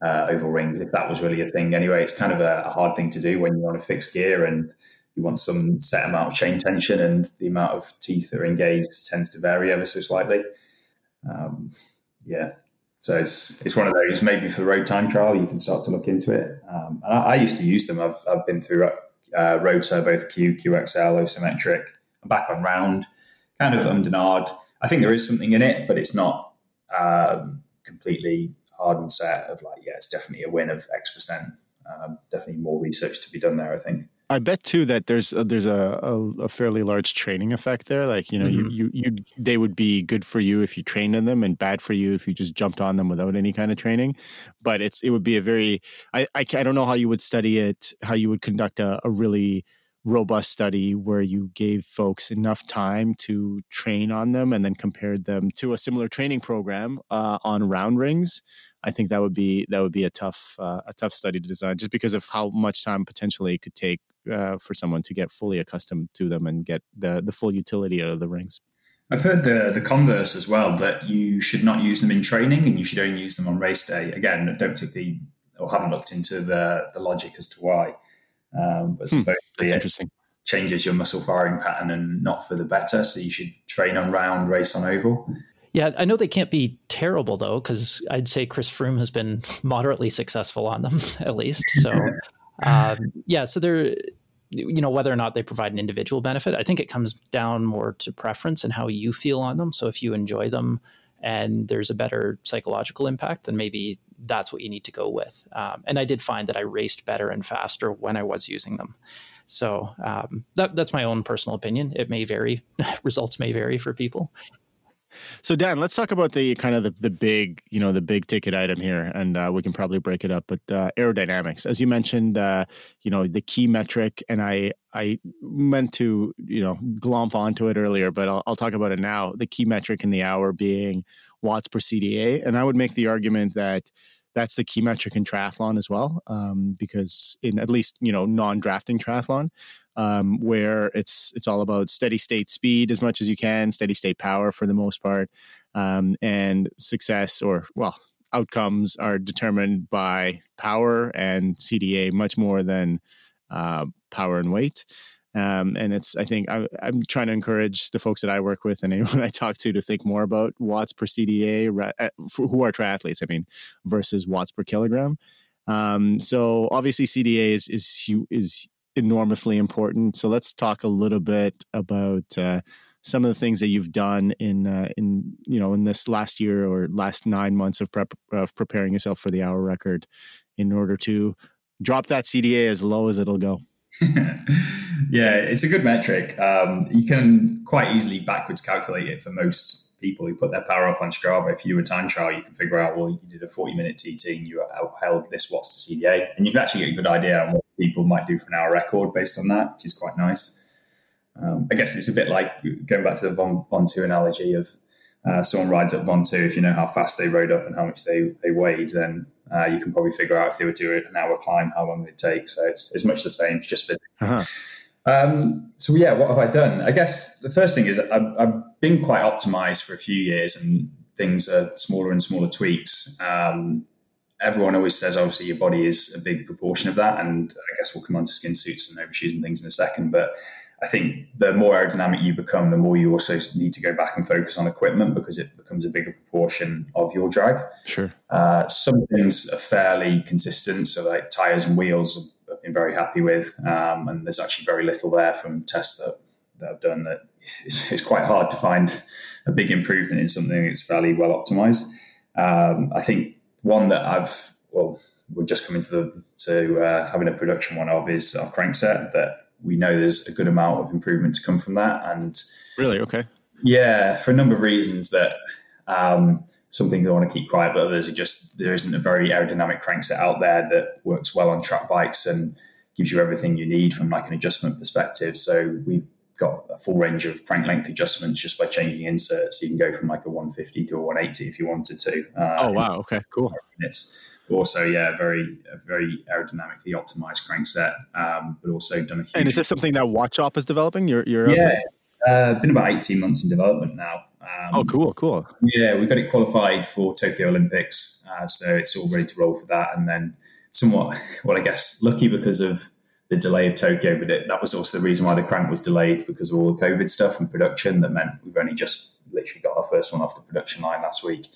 uh, oval rings if that was really a thing. Anyway, it's kind of a, a hard thing to do when you're on a fixed gear and you want some set amount of chain tension, and the amount of teeth that are engaged tends to vary ever so slightly. Um, yeah, so it's it's one of those. Maybe for road time trial, you can start to look into it. Um, I, I, used to use them. I've, I've been through uh, road both Q, QXL, Osymetric. I'm back on round, kind of undenied. I think there is something in it, but it's not um, completely hard and set. Of like, yeah, it's definitely a win of X percent. Um, definitely more research to be done there. I think. I bet too that there's a, there's a, a, a, fairly large training effect there. Like you know, mm-hmm. you, you you they would be good for you if you trained in them, and bad for you if you just jumped on them without any kind of training. But it's it would be a very I I, I don't know how you would study it, how you would conduct a, a really robust study where you gave folks enough time to train on them and then compared them to a similar training program uh, on round rings I think that would be that would be a tough uh, a tough study to design just because of how much time potentially it could take uh, for someone to get fully accustomed to them and get the the full utility out of the rings. I've heard the the converse as well that you should not use them in training and you should only use them on race day. Again, don't particularly or haven't looked into the the logic as to why. Um, but hmm, that's interesting. Changes your muscle firing pattern and not for the better. So you should train on round, race on oval. Yeah, I know they can't be terrible though, because I'd say Chris Froome has been moderately successful on them at least. So, um, yeah, so they're you know whether or not they provide an individual benefit. I think it comes down more to preference and how you feel on them. So if you enjoy them and there's a better psychological impact, then maybe that's what you need to go with. Um, and I did find that I raced better and faster when I was using them. So um, that, that's my own personal opinion. It may vary. Results may vary for people. So Dan, let's talk about the kind of the, the big, you know, the big ticket item here, and uh, we can probably break it up. But uh, aerodynamics, as you mentioned, uh, you know, the key metric, and I I meant to you know glomp onto it earlier, but I'll, I'll talk about it now. The key metric in the hour being watts per CDA, and I would make the argument that that's the key metric in triathlon as well, um, because in at least you know non-drafting triathlon, um, where it's it's all about steady state speed as much as you can, steady state power for the most part, um, and success or well outcomes are determined by power and CDA much more than uh, power and weight. Um, and it's, I think, I, am trying to encourage the folks that I work with and anyone I talk to to think more about watts per CDA uh, who are triathletes. I mean, versus watts per kilogram. Um, so obviously, CDA is is is enormously important. So let's talk a little bit about uh, some of the things that you've done in uh, in you know in this last year or last nine months of prep of preparing yourself for the hour record in order to drop that CDA as low as it'll go. yeah, it's a good metric. Um, you can quite easily backwards calculate it for most people who put their power up on Strava. If you a time trial, you can figure out, well, you did a 40 minute TT and you held this watts to CDA. And you can actually get a good idea on what people might do for an hour record based on that, which is quite nice. Um, I guess it's a bit like going back to the Von, Ventoux analogy of uh, someone rides up Ventoux. If you know how fast they rode up and how much they, they weighed, then uh, you can probably figure out if they were to do an hour climb, how long it take. So it's, it's much the same, just physics. Uh-huh. Um, so yeah, what have I done? I guess the first thing is I've, I've, been quite optimized for a few years, and things are smaller and smaller tweaks. Um, everyone always says obviously your body is a big proportion of that, and I guess we'll come on to skin suits and overshoes and things in a second, but I think the more aerodynamic you become, the more you also need to go back and focus on equipment because it becomes a bigger proportion of your drag. Sure. Uh, some things are fairly consistent, so like tires and wheels, been very happy with, um, and there's actually very little there from tests that, that I've done that it's, it's, quite hard to find a big improvement in something that's fairly well optimized. Um, I think one that I've well, we're just coming to the to uh, having a production one of is our crankset that we know there's a good amount of improvement to come from that. And really, okay, yeah, for a number of reasons that um, some things I want to keep quiet, but others are just there isn't a very aerodynamic crankset out there that works well on track bikes and gives you everything you need from like an adjustment perspective. So we've got a full range of crank length adjustments just by changing inserts. You can go from like a 150 to a 180 if you wanted to. Uh, oh wow! Okay, cool. Minutes also, yeah, very very aerodynamically optimized crankset, um, but also done a huge. And is this something that Wattshop is developing? You're, you're yeah, uh, been about eighteen months in development now. Um, oh, cool, cool. Yeah, we got it qualified for Tokyo Olympics, uh, so it's all ready to roll for that. And then, somewhat, well, I guess lucky because of the delay of Tokyo, but it, that was also the reason why the crank was delayed because of all the COVID stuff and production. That meant we've only just literally got our first one off the production line last week.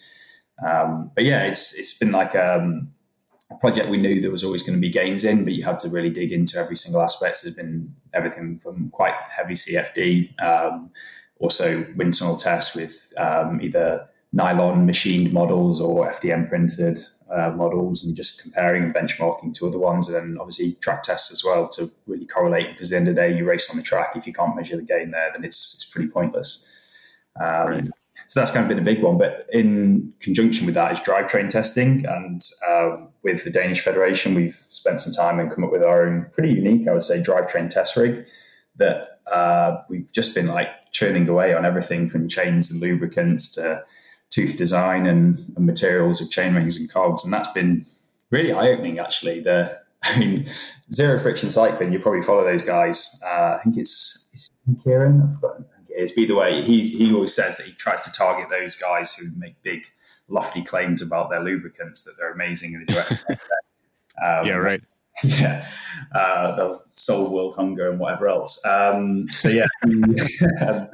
Um, but yeah, it's it's been like um, a project we knew there was always going to be gains in, but you had to really dig into every single aspect. There's been everything from quite heavy CFD, um, also wind tunnel tests with um, either nylon machined models or FDM printed uh, models, and just comparing and benchmarking to other ones, and then obviously track tests as well to really correlate. Because at the end of the day, you race on the track. If you can't measure the gain there, then it's it's pretty pointless. Um, right. So that's kind of been a big one. But in conjunction with that is drivetrain testing. And um, with the Danish Federation, we've spent some time and come up with our own pretty unique, I would say, drivetrain test rig that uh, we've just been like churning away on everything from chains and lubricants to tooth design and, and materials of chain rings and cogs. And that's been really eye opening, actually. The I mean, zero friction cycling. You probably follow those guys. Uh, I think it's, it's Kieran. I've forgotten. It's either way. He he always says that he tries to target those guys who make big, lofty claims about their lubricants that they're amazing and they do everything. um, yeah, right. Yeah, uh, they'll solve world hunger and whatever else. Um, so yeah,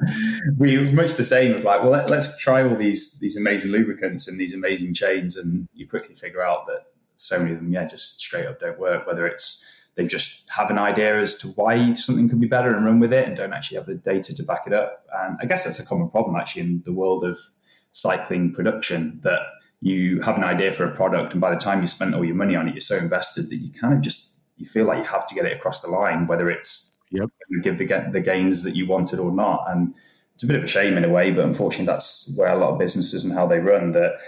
we much the same of like, well, let, us try all these these amazing lubricants and these amazing chains, and you quickly figure out that so many of them, yeah, just straight up don't work. Whether it's they just have an idea as to why something could be better and run with it, and don't actually have the data to back it up. And I guess that's a common problem actually in the world of cycling production that you have an idea for a product, and by the time you spent all your money on it, you're so invested that you kind of just you feel like you have to get it across the line, whether it's yep. you give the the gains that you wanted or not. And it's a bit of a shame in a way, but unfortunately, that's where a lot of businesses and how they run. That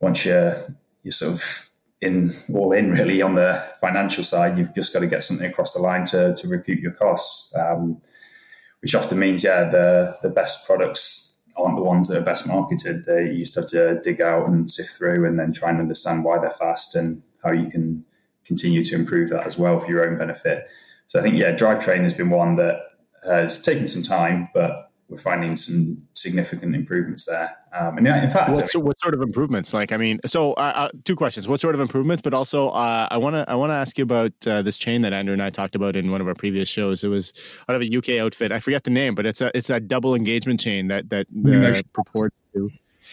once you're you're sort of in all in really on the financial side, you've just got to get something across the line to to recoup your costs, um, which often means yeah the the best products aren't the ones that are best marketed. They you just have to dig out and sift through and then try and understand why they're fast and how you can continue to improve that as well for your own benefit. So I think yeah, drivetrain has been one that has taken some time, but we're finding some significant improvements there. Um, and yeah, in fact, what, what sort of improvements? Like, I mean, so uh, uh, two questions: what sort of improvements? But also, uh, I want to I want to ask you about uh, this chain that Andrew and I talked about in one of our previous shows. It was out of a UK outfit. I forget the name, but it's a it's that double engagement chain that that uh, purports to.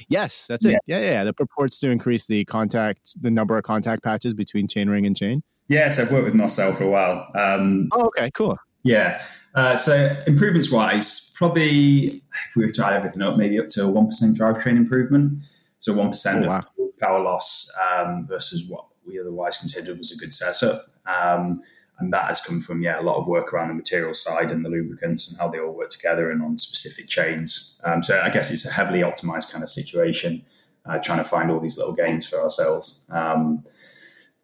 Yes, that's it. Yeah. yeah, yeah, that purports to increase the contact, the number of contact patches between chainring and chain. Yes, I've worked with Marcel for a while. Um, oh, okay, cool. Yeah. Uh, so improvements wise, probably if we were to add everything up, maybe up to a one percent drivetrain improvement. So one percent oh, wow. of power loss um, versus what we otherwise considered was a good setup. Um, and that has come from yeah a lot of work around the material side and the lubricants and how they all work together and on specific chains. Um, so I guess it's a heavily optimized kind of situation, uh, trying to find all these little gains for ourselves. Um,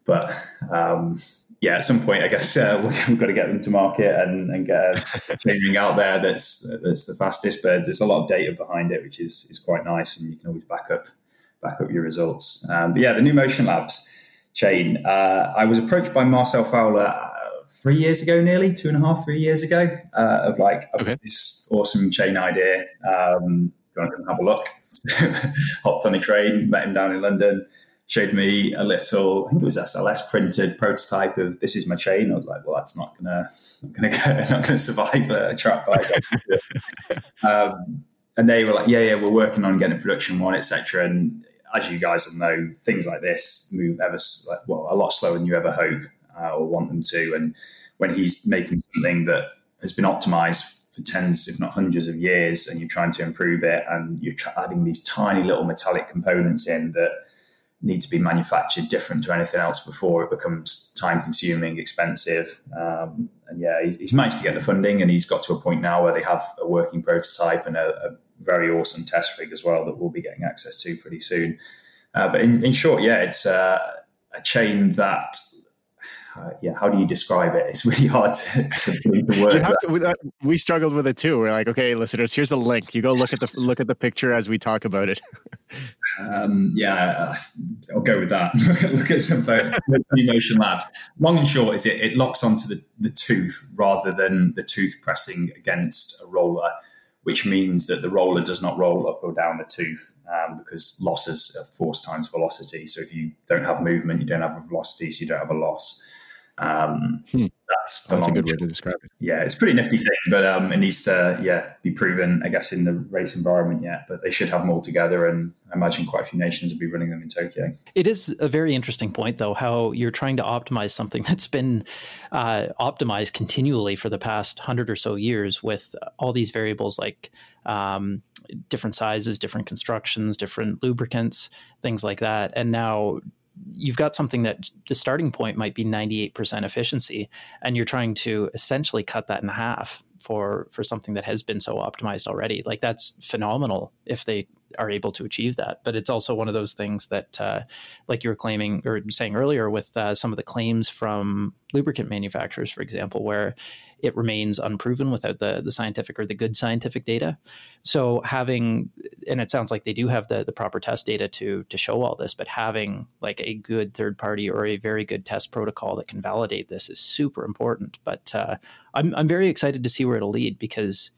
but um, yeah, at some point, I guess uh, we've got to get them to market and, and get a chainring out there that's that's the fastest. But there's a lot of data behind it, which is is quite nice, and you can always back up back up your results. Um, but yeah, the new Motion Labs chain. Uh, I was approached by Marcel Fowler uh, three years ago, nearly two and a half, three years ago, uh, of like okay. this awesome chain idea. Um, go and have a look. Hopped on a train, met him down in London showed me a little, I think it was SLS printed prototype of this is my chain. I was like, well, that's not gonna, not gonna, go, not gonna survive a track bike. um, and they were like, yeah, yeah, we're working on getting a production one, etc. And as you guys will know, things like this move ever well a lot slower than you ever hope uh, or want them to. And when he's making something that has been optimized for tens, if not hundreds of years, and you're trying to improve it, and you're adding these tiny little metallic components in that need to be manufactured different to anything else before it becomes time consuming, expensive. Um, and yeah, he's, he's, managed to get the funding and he's got to a point now where they have a working prototype and a, a very awesome test rig as well that we'll be getting access to pretty soon. Uh, but in, in, short, yeah, it's uh, a chain that uh, yeah, how do you describe it? It's really hard to, to words. To, we struggled with it too. We're like, okay, listeners, here's a link. You go look at the look at the picture as we talk about it. um, yeah, I'll go with that. look at some photos. Motion Labs. Long and short is it it locks onto the, the tooth rather than the tooth pressing against a roller which means that the roller does not roll up or down the tooth um, because losses are force times velocity. So if you don't have movement, you don't have a velocity, so you don't have a loss. Um, hmm. That's that's a good way to describe it. Yeah, it's a pretty nifty thing, but um, it needs to yeah be proven, I guess, in the race environment yet. But they should have them all together, and I imagine quite a few nations will be running them in Tokyo. It is a very interesting point, though, how you're trying to optimize something that's been uh, optimized continually for the past hundred or so years with all these variables like. Um, different sizes, different constructions, different lubricants, things like that. And now you've got something that the starting point might be 98% efficiency and you're trying to essentially cut that in half for for something that has been so optimized already like that's phenomenal if they are able to achieve that. But it's also one of those things that, uh, like you were claiming or saying earlier, with uh, some of the claims from lubricant manufacturers, for example, where it remains unproven without the the scientific or the good scientific data. So having, and it sounds like they do have the the proper test data to to show all this, but having like a good third party or a very good test protocol that can validate this is super important. But uh, I'm I'm very excited to see where it'll lead because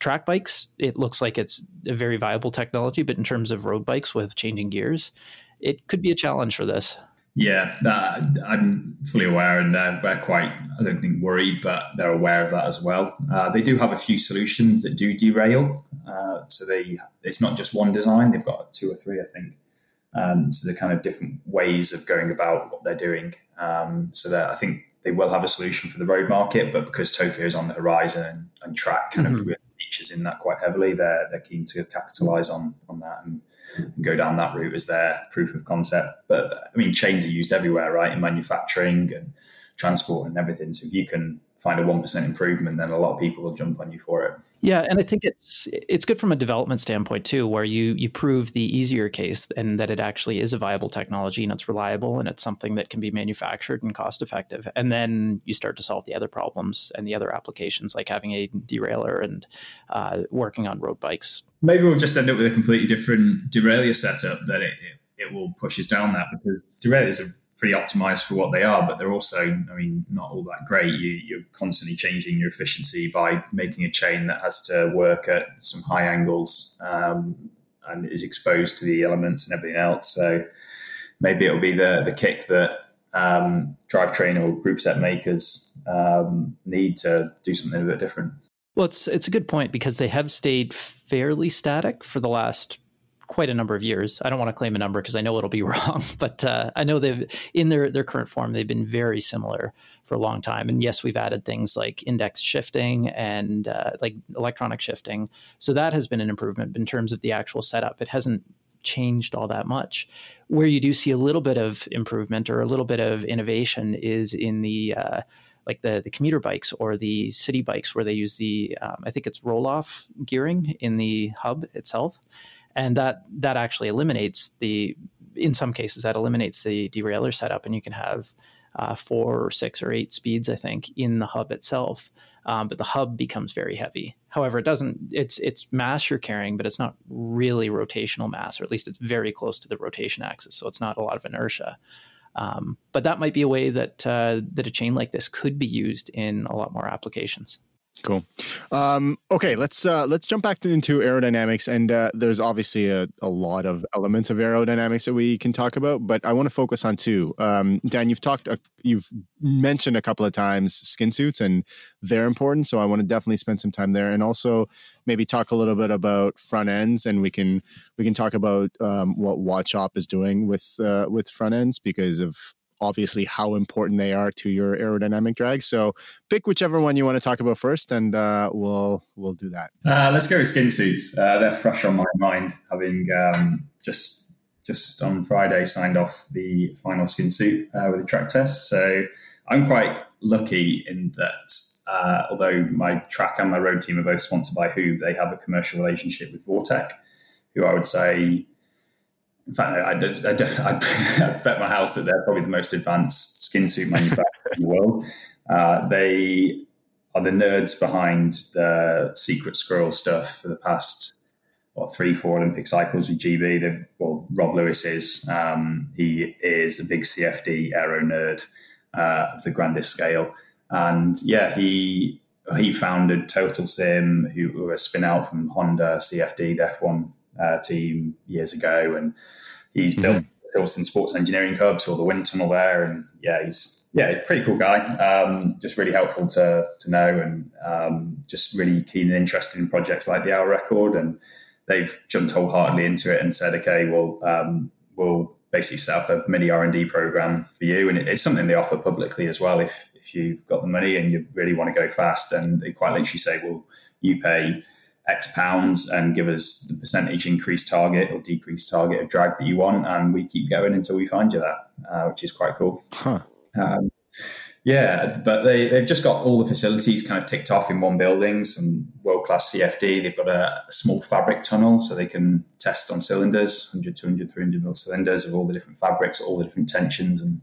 track bikes, it looks like it's a very viable technology, but in terms of road bikes with changing gears, it could be a challenge for this. Yeah, that, I'm fully aware, and they're, they're, quite, I don't think, worried, but they're aware of that as well. Uh, they do have a few solutions that do derail. Uh, so they it's not just one design, they've got two or three, I think. Um, so they're kind of different ways of going about what they're doing. Um, so that I think they will have a solution for the road market, but because Tokyo is on the horizon and, and track kind mm-hmm. of features in that quite heavily, they're, they're keen to capitalize on, on that. And, and go down that route as their proof of concept. But I mean, chains are used everywhere, right? In manufacturing and transport and everything. So if you can find a 1% improvement, then a lot of people will jump on you for it. Yeah, and I think it's it's good from a development standpoint too, where you you prove the easier case and that it actually is a viable technology and it's reliable and it's something that can be manufactured and cost effective. And then you start to solve the other problems and the other applications, like having a derailleur and uh, working on road bikes. Maybe we'll just end up with a completely different derailleur setup that it, it, it will push us down that because derailleurs are pretty optimized for what they are, but they're also, I mean, not all that great. You, are constantly changing your efficiency by making a chain that has to work at some high angles um, and is exposed to the elements and everything else. So maybe it'll be the the kick that um, drivetrain or group set makers um, need to do something a bit different. Well, it's it's a good point because they have stayed fairly static for the last quite a number of years. I don't want to claim a number because I know it'll be wrong, but uh, I know they've in their their current form they've been very similar for a long time. And yes, we've added things like index shifting and uh, like electronic shifting, so that has been an improvement in terms of the actual setup. It hasn't changed all that much. Where you do see a little bit of improvement or a little bit of innovation is in the uh, like the the commuter bikes or the city bikes where they use the um, I think it's Rohloff gearing in the hub itself and that that actually eliminates the in some cases that eliminates the derailleur setup. And you can have uh, four or six or eight speeds i think in the hub itself. Um, but the hub becomes very heavy. However it doesn't it's it's mass you're carrying but it's not really rotational mass or at least it's very close to the rotation axis. So it's not a lot of inertia. Um, but that might be a way that uh, that a chain like this could be used in a lot more applications Cool. Um, okay, let's uh, let's jump back into aerodynamics, and uh, there's obviously a, a lot of elements of aerodynamics that we can talk about, but I want to focus on two. Um, Dan, you've talked, uh, you've mentioned a couple of times skin suits, and they're important. So I want to definitely spend some time there, and also maybe talk a little bit about front ends, and we can we can talk about um, what Wattshop is doing with uh, with front ends because of obviously how important they are to your aerodynamic drag. So pick whichever one you want to talk about first, and uh, we'll we'll do that. Uh, let's go with skin suits. Uh, they're fresh on my mind, having um, just just on Friday signed off the final skin suit uh, with a track test. So I'm quite lucky in that. Uh, although my track and my road team are both sponsored by Huub, they have a commercial relationship with Vorteq, who I would say in fact, I, I, I, I, bet my house that they're probably the most advanced skin suit manufacturer in the world. Uh, they are the nerds behind the secret squirrel stuff for the past what three, four Olympic cycles with GB. They've, well, Rob Lewis is. Um, he is a big CFD aero nerd uh, of the grandest scale, and yeah, he he founded TotalSim, who were a spin out from Honda CFD, the F1 uh, team years ago, and he's mm-hmm. built Silverstone Sports Engineering Hub, saw the wind tunnel there, and yeah, he's yeah, pretty cool guy. Um, just really helpful to to know, and um, just really keen and interested in projects like the Hour Record, and they've jumped wholeheartedly into it and said, okay, well, um, we'll basically set up a mini R and D program for you, and it's something they offer publicly as well. If if you've got the money and you really want to go fast, then they quite literally say, well, you pay X pounds and give us the percentage increase target or decrease target of drag that you want, and we keep going until we find you that, uh, which is quite cool. Huh. Um, Yeah, but they, they've just got all the facilities kind of ticked off in one building, some world class CFD. They've got a, a, small fabric tunnel so they can test on cylinders 100, 200, 300 mil cylinders of all the different fabrics, all the different tensions and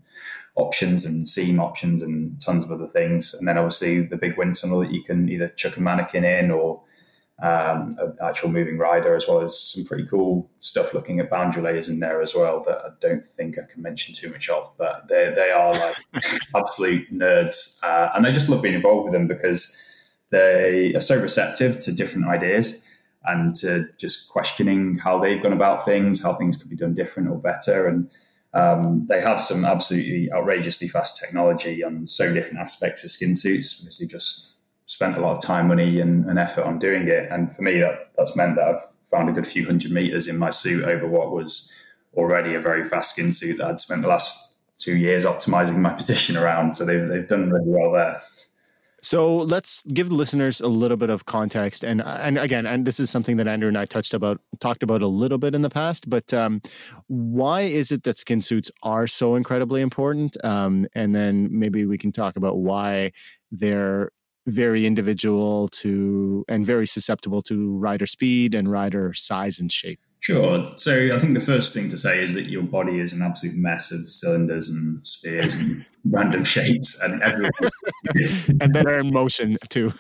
options and seam options and tons of other things. And then obviously the big wind tunnel that you can either chuck a mannequin in or um, an actual moving rider, as well as some pretty cool stuff looking at boundary layers in there as well that I don't think I can mention too much of. But they, they are like absolute nerds. Uh, and I just love being involved with them because they are so receptive to different ideas and to just questioning how they've gone about things, how things could be done different or better. And um, they have some absolutely outrageously fast technology on so different aspects of skin suits because they just spent a lot of time, money, and, and effort on doing it. And for me, that that's meant that I've found a good few hundred meters in my suit over what was already a very fast skin suit that I'd spent the last two years optimizing my position around. So they've, they've done really well there. So let's give the listeners a little bit of context, and and again, and this is something that Andrew and I touched about, talked about a little bit in the past. But um, why is it that skin suits are so incredibly important? Um, and then maybe we can talk about why they're very individual to and very susceptible to rider speed and rider size and shape. Sure. So I think the first thing to say is that your body is an absolute mess of cylinders and spheres and random shapes, and everyone and they're in motion too.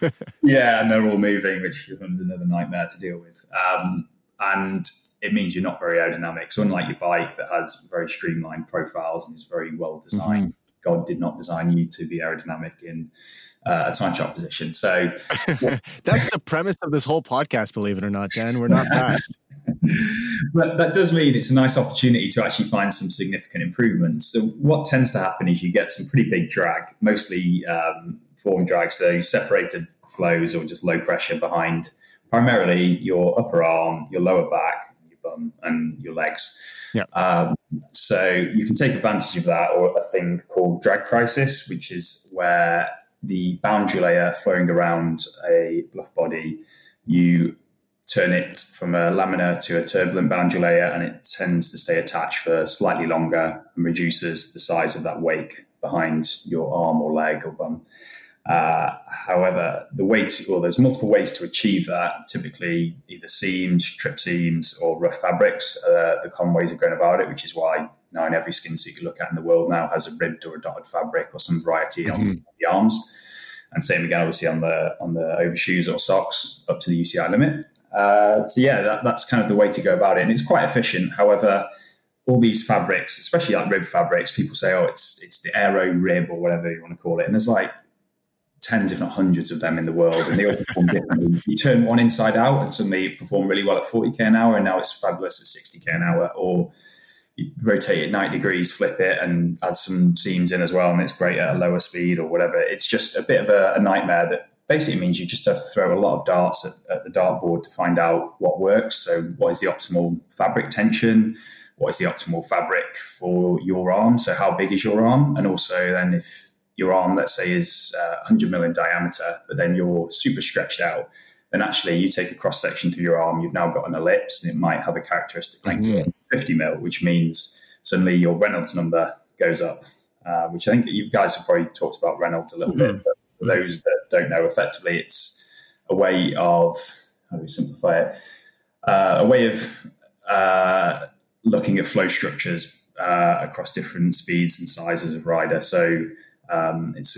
yeah, and they're all moving, which becomes another nightmare to deal with. Um, and it means you're not very aerodynamic. So unlike your bike that has very streamlined profiles and is very well designed, mm-hmm. God did not design you to be aerodynamic in uh, a time shot position. So that's the premise of this whole podcast, believe it or not, Dan. We're not fast. but that does mean it's a nice opportunity to actually find some significant improvements. So what tends to happen is you get some pretty big drag, mostly um, form drag, so you separated flows or just low pressure behind primarily your upper arm, your lower back, your bum, and your legs. Yeah. Um, so you can take advantage of that or a thing called drag crisis, which is where the boundary layer flowing around a bluff body, you turn it from a laminar to a turbulent boundary layer and it tends to stay attached for slightly longer and reduces the size of that wake behind your arm or leg or bum. Uh, however, the way to, well, there's multiple ways to achieve that. Typically, either seams, trip seams, or rough fabrics are the common ways of going about it, which is why now in every skin suit you look at in the world now has a ribbed or a dotted fabric or some variety mm-hmm. on the arms. And same again, obviously on the on the overshoes or socks up to the UCI limit. Uh, so yeah, that, that's kind of the way to go about it, and it's quite efficient. However, all these fabrics, especially like rib fabrics, people say, "Oh, it's it's the aero rib or whatever you want to call it," and there's like tens, if not hundreds, of them in the world, and they all perform differently. You turn one inside out, and suddenly perform really well at 40k an hour, and now it's fabulous at 60k an hour. Or you rotate it 90 degrees, flip it, and add some seams in as well, and it's great at a lower speed or whatever. It's just a bit of a, a nightmare that basically means you just have to throw a lot of darts at, at the dartboard to find out what works. So, what is the optimal fabric tension? What is the optimal fabric for your arm? So, how big is your arm? And also, then if your arm, let's say, is uh, 100 mil in diameter, but then you're super stretched out, then actually you take a cross section through your arm, you've now got an ellipse, and it might have a characteristic length mm-hmm. of 50 mil, which means suddenly your Reynolds number goes up, uh, which I think you guys have probably talked about Reynolds a little mm-hmm. bit. But for those that don't know, effectively, it's a way of how do we simplify it? Uh, a way of uh, looking at flow structures uh, across different speeds and sizes of rider. So um, it's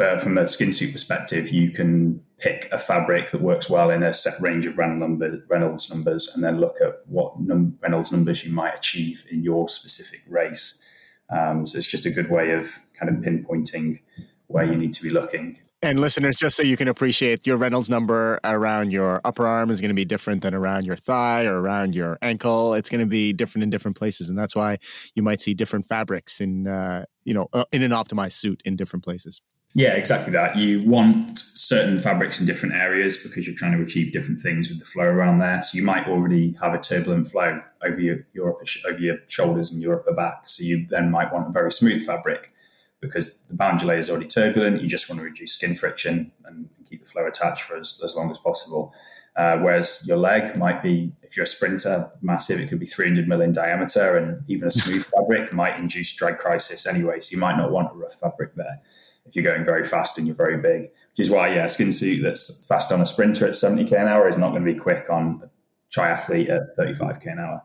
a, from a skin suit perspective, you can pick a fabric that works well in a set range of Reynolds numbers, and then look at what num- Reynolds numbers you might achieve in your specific race. Um, so it's just a good way of kind of pinpointing where you need to be looking. And listeners, just so you can appreciate your Reynolds number around your upper arm is going to be different than around your thigh or around your ankle. It's going to be different in different places, and that's why you might see different fabrics in uh, you know uh, in an optimized suit in different places. Yeah, exactly that. You want certain fabrics in different areas because you're trying to achieve different things with the flow around there. So you might already have a turbulent flow over your, your over your shoulders and your upper back. So you then might want a very smooth fabric because the boundary layer is already turbulent. You just want to reduce skin friction and keep the flow attached for as, as long as possible. Uh, whereas your leg might be, if you're a sprinter, massive. It could be 300 mil in diameter, and even a smooth fabric might induce drag crisis anyway. So you might not want a rough fabric there. If you're going very fast and you're very big. Which is why, yeah, a skin suit that's fast on a sprinter at 70k an hour is not going to be quick on a triathlete at 35k an hour.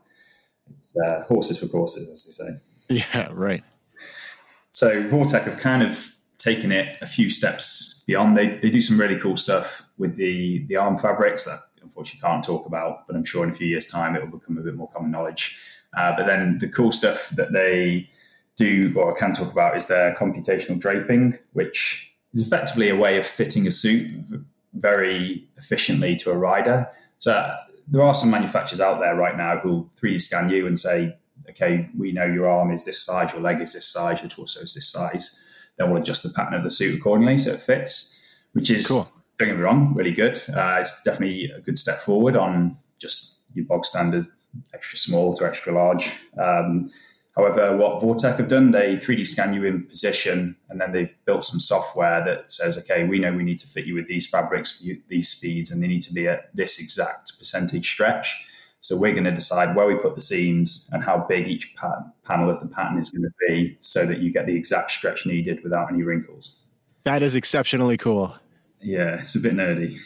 It's uh, horses for courses, as they say. Yeah, right. So Vorteq have kind of taken it a few steps beyond. They, they do some really cool stuff with the the arm fabrics that unfortunately can't talk about, but I'm sure in a few years' time it will become a bit more common knowledge. Uh, but then the cool stuff that they do, or I can talk about, is their computational draping, which is effectively a way of fitting a suit very efficiently to a rider. So there are some manufacturers out there right now who'll 3D scan you and say, okay, we know your arm is this size, your leg is this size, your torso is this size. Then we'll adjust the pattern of the suit accordingly so it fits, which is, cool. don't get me wrong, really good. Uh, it's definitely a good step forward on just your bog standard extra small to extra large. Um, However, what Vorteq have done, they 3D scan you in position and then they've built some software that says, okay, we know we need to fit you with these fabrics, these speeds, and they need to be at this exact percentage stretch. So we're going to decide where we put the seams and how big each panel of the pattern is going to be so that you get the exact stretch needed without any wrinkles. That is exceptionally cool. Yeah, it's a bit nerdy.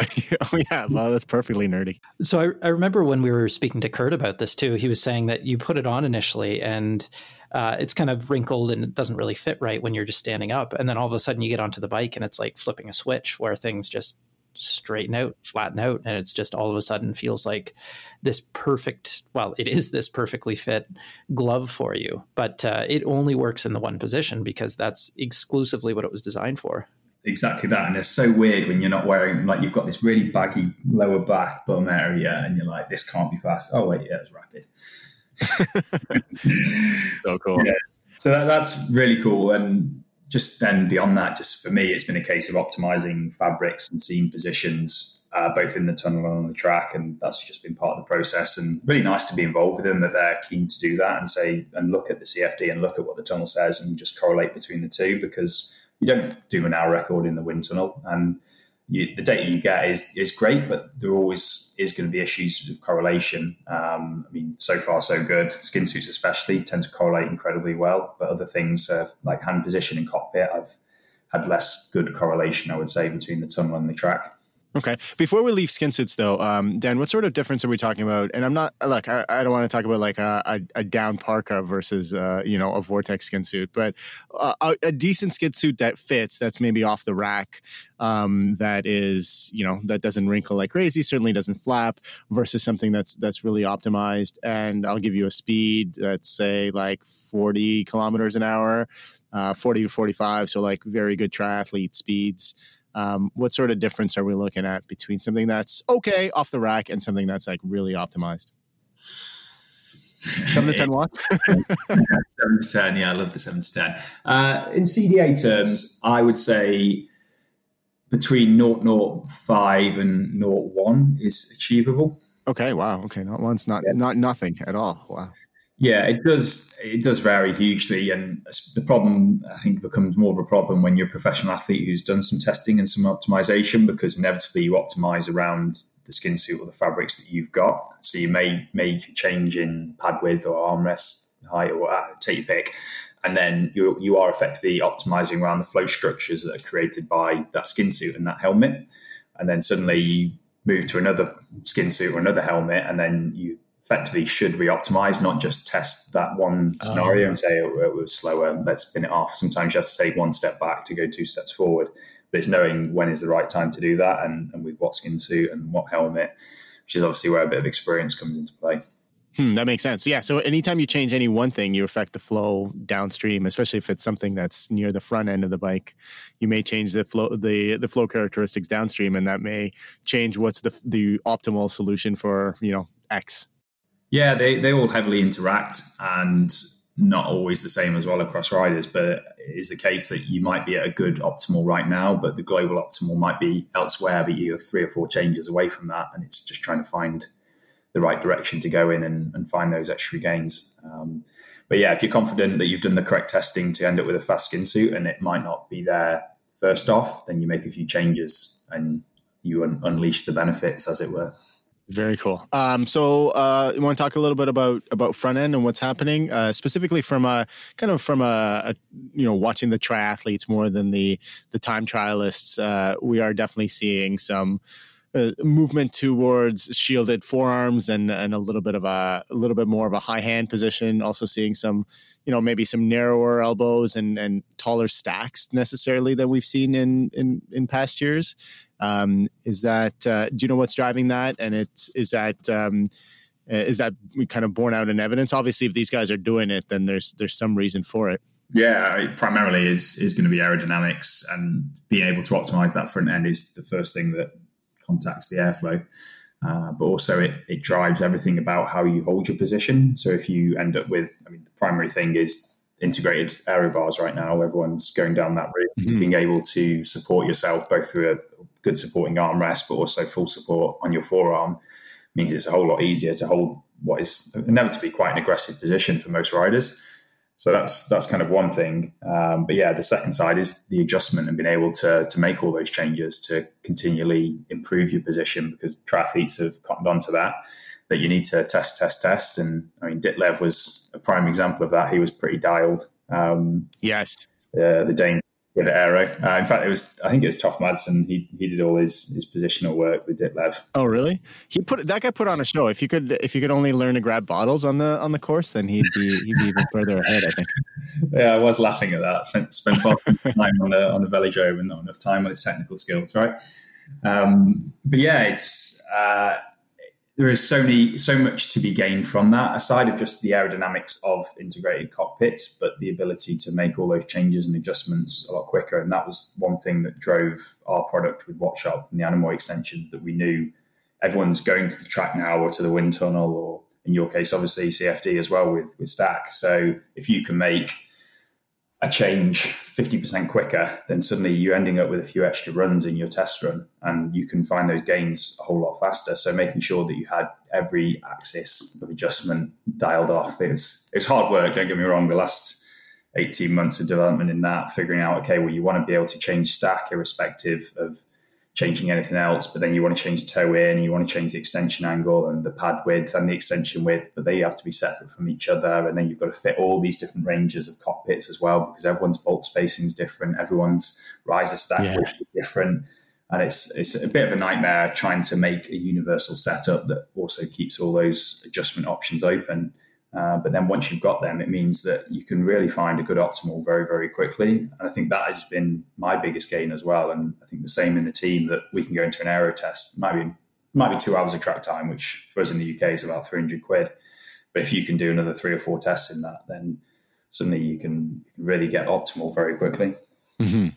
oh yeah, well that's perfectly nerdy. So I, I remember when we were speaking to Kurt about this too. He was saying that you put it on initially and uh, it's kind of wrinkled and it doesn't really fit right when you're just standing up, and then all of a sudden you get onto the bike and it's like flipping a switch where things just straighten out, flatten out, and it's just all of a sudden feels like this perfect. Well, it is this perfectly fit glove for you, but uh, it only works in the one position because that's exclusively what it was designed for exactly that. And it's so weird when you're not wearing like you've got this really baggy lower back bum area, and you're like, this can't be fast. Oh wait, yeah, it's rapid. so cool. Yeah. So that, that's really cool. And just then beyond that, just for me, it's been a case of optimizing fabrics and seam positions. Uh, both in the tunnel and on the track, and that's just been part of the process. And really nice to be involved with them that they're keen to do that and say and look at the CFD and look at what the tunnel says and just correlate between the two because you don't do an hour record in the wind tunnel, and you, the data you get is is great, but there always is going to be issues with correlation. Um, I mean, so far so good. Skin suits especially tend to correlate incredibly well, but other things uh, like hand position and cockpit, I've had less good correlation, I would say, between the tunnel and the track. Okay. Before we leave skin suits, though, um, Dan, what sort of difference are we talking about? And I'm not look, I, I don't want to talk about like a, a, down parka versus uh, you know a Vorteq skin suit, but uh, a, a, decent skin suit that fits, that's maybe off the rack, um, that is you know that doesn't wrinkle like crazy, certainly doesn't flap, versus something that's that's really optimized. And I'll give you a speed that's say like 40 kilometers an hour, uh, 40 to 45, so like very good triathlete speeds. Um, what sort of difference are we looking at between something that's okay off the rack and something that's like really optimized? Seven to ten watts. seven to ten. Yeah, I love the seven to ten. Uh, in CDA terms, I would say between 0.05 and 0.1 is achievable. Okay. Wow. Okay. Not once. Not yeah. not nothing at all. Wow. Yeah, it does. It does vary hugely, and the problem I think becomes more of a problem when you're a professional athlete who's done some testing and some optimization, because inevitably you optimize around the skin suit or the fabrics that you've got. So you may make a change in pad width or armrest height or uh, take your pick, and then you you are effectively optimizing around the flow structures that are created by that skin suit and that helmet, and then suddenly you move to another skin suit or another helmet, and then you effectively should re-optimize, not just test that one scenario oh, and say oh, it was slower, let's spin it off. Sometimes you have to take one step back to go two steps forward. But it's knowing when is the right time to do that and, and with what skin suit and what helmet, which is obviously where a bit of experience comes into play. Hmm, that makes sense. Yeah. So anytime you change any one thing, you affect the flow downstream, especially if it's something that's near the front end of the bike. You may change the flow the the flow characteristics downstream, and that may change what's the the optimal solution for you know X. Yeah, they, they all heavily interact and not always the same as well across riders, but it is the case that you might be at a good optimal right now, but the global optimal might be elsewhere, but you're three or four changes away from that. And it's just trying to find the right direction to go in and, and find those extra gains. Um, but yeah, if you're confident that you've done the correct testing to end up with a fast skin suit and it might not be there first off, then you make a few changes and you un- unleash the benefits, as it were. Very cool. Um, so, uh, you want to talk a little bit about about front end and what's happening, uh, specifically from a kind of from a, a, you know watching the triathletes more than the the time trialists. Uh, we are definitely seeing some uh, movement towards shielded forearms and and a little bit of a, a little bit more of a high hand position. Also seeing some you know maybe some narrower elbows and and taller stacks necessarily than we've seen in in in past years. Um, is that uh, do you know what's driving that? And it's is that um, uh, is that kind of borne out in evidence? Obviously, if these guys are doing it, then there's there's some reason for it. Yeah, it primarily is is going to be aerodynamics and being able to optimize that front end is the first thing that contacts the airflow. Uh, but also it, it drives everything about how you hold your position. So if you end up with, I mean, the primary thing is integrated aero bars right now. Everyone's going down that route, mm-hmm. being able to support yourself both through a good supporting armrest, but also full support on your forearm means it's a whole lot easier to hold what is inevitably quite an aggressive position for most riders. So that's that's kind of one thing. Um, but yeah, the second side is the adjustment and being able to to make all those changes to continually improve your position because triathletes have cottoned on to that. That you need to test, test, test. And I mean, Ditlev was a prime example of that. He was pretty dialed. Um, yes. Uh, the Danes with aero. Uh, in fact, it was I think it was Toff Madsen. He he did all his his positional work with Ditlev. Oh, really? He put that guy put on a show. If you could if you could only learn to grab bottles on the on the course, then he'd be he'd be even further ahead. I think. Yeah, I was laughing at that. Spent far time on the on the velodrome and not enough time on his technical skills, right? Um, but yeah, it's. Uh, there is so many, so much to be gained from that, aside of just the aerodynamics of integrated cockpits, but the ability to make all those changes and adjustments a lot quicker. And that was one thing that drove our product with Wattshop and the Anemoi extensions that we knew everyone's going to the track now or to the wind tunnel, or in your case, obviously CFD as well with, with Stack. So if you can make a change 50% quicker, then suddenly you're ending up with a few extra runs in your test run and you can find those gains a whole lot faster. So making sure that you had every axis of adjustment dialed off. It was, it was hard work, don't get me wrong. The last 18 months of development in that, figuring out, okay, well, you want to be able to change stack irrespective of changing anything else, but then you want to change toe in, you want to change the extension angle and the pad width and the extension width, but they have to be separate from each other. And then you've got to fit all these different ranges of cockpits as well, because everyone's bolt spacing is different, everyone's riser stack yeah. is different. And it's it's a bit of a nightmare trying to make a universal setup that also keeps all those adjustment options open. Uh, but then once you've got them, it means that you can really find a good optimal very, very quickly. And I think that has been my biggest gain as well. And I think the same in the team that we can go into an aero test, might be might be two hours of track time, which for us in the UK is about 300 quid. But if you can do another three or four tests in that, then suddenly you can really get optimal very quickly. Mm-hmm.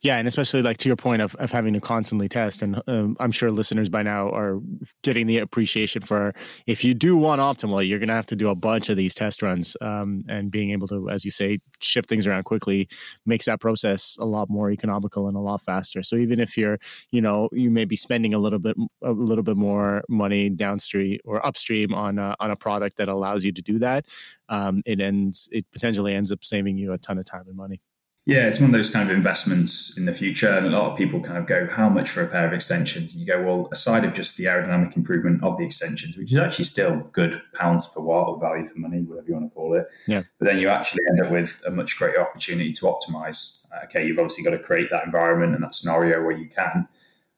Yeah, and especially like to your point of, of having to constantly test, and um, I'm sure listeners by now are getting the appreciation for if you do want optimal, you're going to have to do a bunch of these test runs, um, and being able to, as you say, shift things around quickly makes that process a lot more economical and a lot faster. So even if you're, you know, you may be spending a little bit a little bit more money downstream or upstream on a, on a product that allows you to do that, um, it ends it potentially ends up saving you a ton of time and money. Yeah, it's one of those kind of investments in the future. And a lot of people kind of go, how much for a pair of extensions? And you go, well, aside of just the aerodynamic improvement of the extensions, which is actually still good pounds per watt or value for money, whatever you want to call it. Yeah. But then you actually end up with a much greater opportunity to optimize. Uh, okay, you've obviously got to create that environment and that scenario where you can.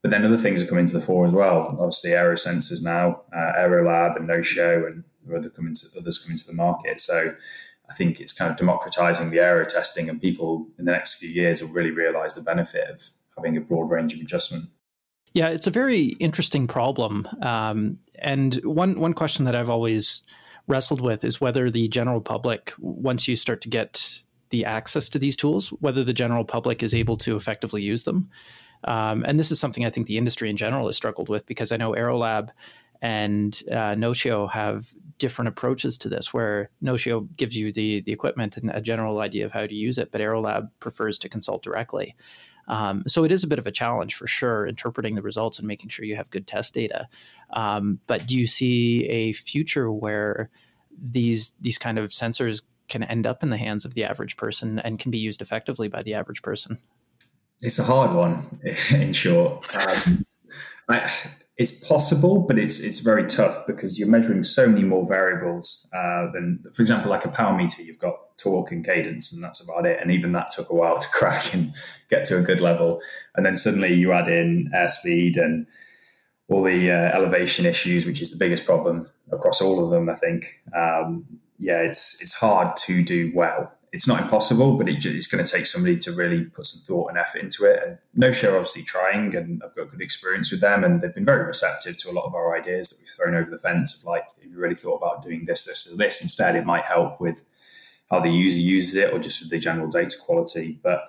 But then other things are coming to the fore as well. Obviously, aero sensors now, uh, Aerolab and Notio, and other coming to, others coming to the market. So I think it's kind of democratizing the aero testing, and people in the next few years will really realize the benefit of having a broad range of adjustment. Yeah, it's a very interesting problem. Um, and one one question that I've always wrestled with is whether the general public, once you start to get the access to these tools, whether the general public is able to effectively use them. Um, and this is something I think the industry in general has struggled with because I know Aerolab and uh, have different approaches to this, where Notio gives you the the equipment and a general idea of how to use it, but Aerolab prefers to consult directly. Um, so it is a bit of a challenge for sure, interpreting the results and making sure you have good test data. Um, but do you see a future where these these kind of sensors can end up in the hands of the average person and can be used effectively by the average person? It's a hard one, in short. Um, I, it's possible, but it's it's very tough because you're measuring so many more variables uh, than, for example, like a power meter. You've got torque and cadence, and that's about it. And even that took a while to crack and get to a good level. And then suddenly you add in airspeed and all the uh, elevation issues, which is the biggest problem across all of them. I think, um, yeah, it's it's hard to do well it's not impossible, but it, it's going to take somebody to really put some thought and effort into it. And Notio obviously trying, and I've got good experience with them, and they've been very receptive to a lot of our ideas that we've thrown over the fence. Of like, if you really thought about doing this, this, or this instead, it might help with how the user uses it, or just with the general data quality. But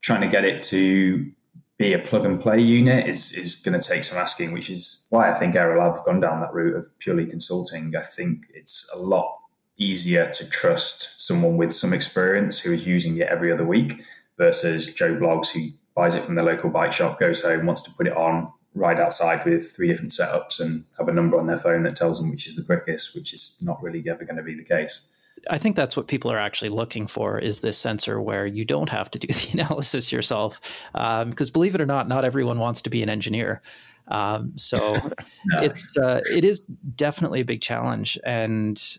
trying to get it to be a plug and play unit is is going to take some asking, which is why I think Aerolab have gone down that route of purely consulting. I think it's a lot easier to trust someone with some experience who is using it every other week versus Joe Blogs, who buys it from the local bike shop, goes home, wants to put it on, ride outside with three different setups and have a number on their phone that tells them which is the quickest, which is not really ever going to be the case. I think that's what people are actually looking for is this sensor where you don't have to do the analysis yourself. Because um, believe it or not, not everyone wants to be an engineer. Um, so no. it's uh, it is definitely a big challenge, and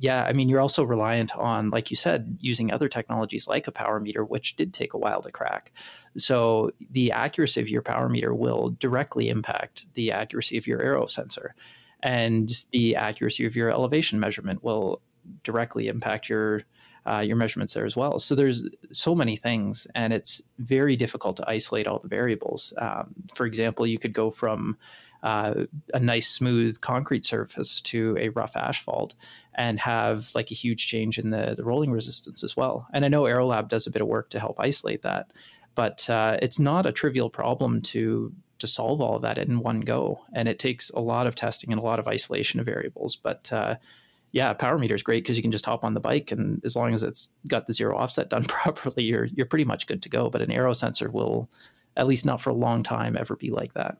yeah, I mean, you're also reliant on, like you said, using other technologies like a power meter, which did take a while to crack. So the accuracy of your power meter will directly impact the accuracy of your aero sensor, and the accuracy of your elevation measurement will directly impact your uh, your measurements there as well. So there's so many things, and it's very difficult to isolate all the variables. Um, for example, you could go from uh, a nice smooth concrete surface to a rough asphalt and have like a huge change in the, the rolling resistance as well. And I know Aerolab does a bit of work to help isolate that, but uh, it's not a trivial problem to to solve all of that in one go. And it takes a lot of testing and a lot of isolation of variables. But uh, yeah, power meter is great because you can just hop on the bike and as long as it's got the zero offset done properly, you're you're pretty much good to go. But an aero sensor will, at least not for a long time, ever be like that.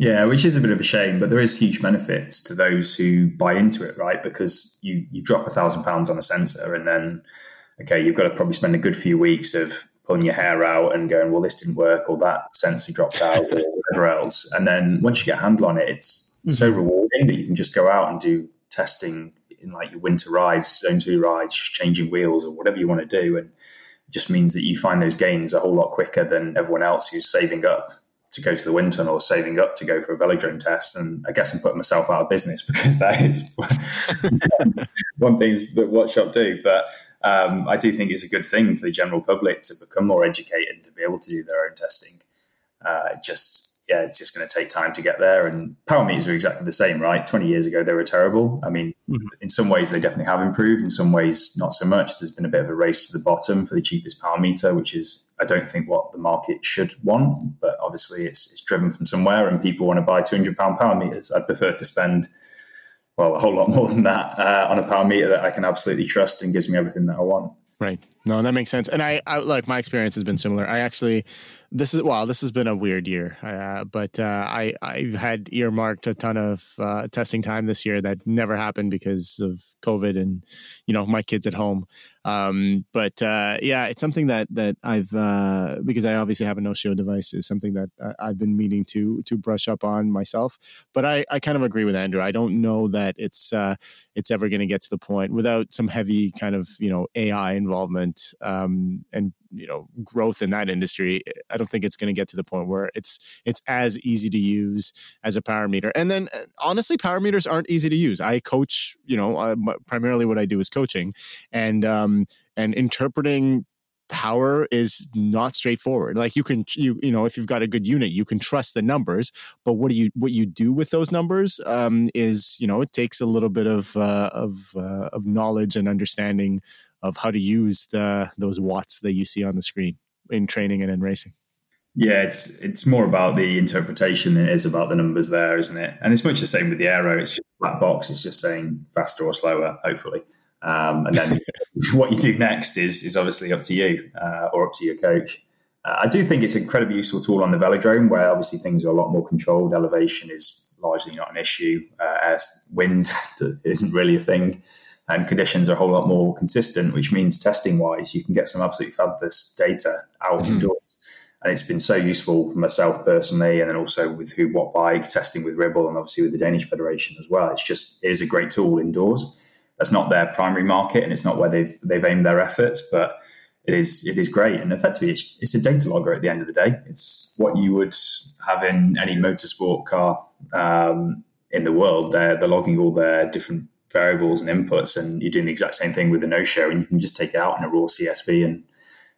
Yeah, which is a bit of a shame, but there is huge benefits to those who buy into it, right? Because you you drop a thousand pounds on a sensor, and then okay, you've got to probably spend a good few weeks of pulling your hair out and going, well, this didn't work, or that sensor dropped out, or whatever else. And then once you get a handle on it, it's mm-hmm. so rewarding that you can just go out and do testing in like your winter rides, zone two rides, changing wheels, or whatever you want to do, and it just means that you find those gains a whole lot quicker than everyone else who's saving up to go to the wind tunnel or saving up to go for a velodrome test. And I guess I'm putting myself out of business because that is one thing that Wattshop do. But um, I do think it's a good thing for the general public to become more educated to be able to do their own testing. Uh, just yeah, it's just going to take time to get there. And power meters are exactly the same, right? 20 years ago, they were terrible. I mean, mm-hmm. in some ways, they definitely have improved. In some ways, not so much. There's been a bit of a race to the bottom for the cheapest power meter, which is, I don't think, what the market should want. But obviously, it's, it's driven from somewhere, and people want to buy 200 pound power meters. I'd prefer to spend, well, a whole lot more than that uh, on a power meter that I can absolutely trust and gives me everything that I want. Right. No, that makes sense. And I, I like my experience has been similar. I actually this is well this has been a weird year uh, but uh, i i've had earmarked a ton of uh, testing time this year that never happened because of covid and you know my kids at home um, but uh, yeah it's something that that i've uh, because i obviously have a Notio device is something that uh, i've been meaning to to brush up on myself but i i kind of agree with andrew i don't know that it's it's ever going to get to the point without some heavy kind of you know ai involvement um, and you know growth in that industry i don't think it's going to get to the point where it's it's as easy to use as a power meter. And then uh, honestly power meters aren't easy to use. I coach you know uh, primarily what i do is coaching and um and interpreting power is not straightforward. Like you can you you know if you've got a good unit you can trust the numbers but what do you what you do with those numbers um, is you know it takes a little bit of uh, of uh, of knowledge and understanding of how to use the those watts that you see on the screen in training and in racing. Yeah, it's it's more about the interpretation than it is about the numbers there, isn't it? And it's much the same with the aero. It's just a black box. It's just saying faster or slower, hopefully. Um, and then what you do next is is obviously up to you uh, or up to your coach. Uh, I do think it's an incredibly useful tool on the velodrome, where obviously things are a lot more controlled. Elevation is largely not an issue. Uh, wind isn't really a thing and conditions are a whole lot more consistent, which means testing wise, you can get some absolutely fabulous data out mm-hmm. indoors. and it's been so useful for myself personally, and then also with Huub Wattbike testing with Ribble, and obviously with the Danish Federation as well. It's just it is a great tool indoors. That's not their primary market, and it's not where they've they've aimed their efforts, but it is it is great. And effectively, it's, it's a data logger at the end of the day. It's what you would have in any motorsport car um, in the world. They're they're logging all their different variables and inputs, and you're doing the exact same thing with the Notio, and you can just take it out in a raw CSV and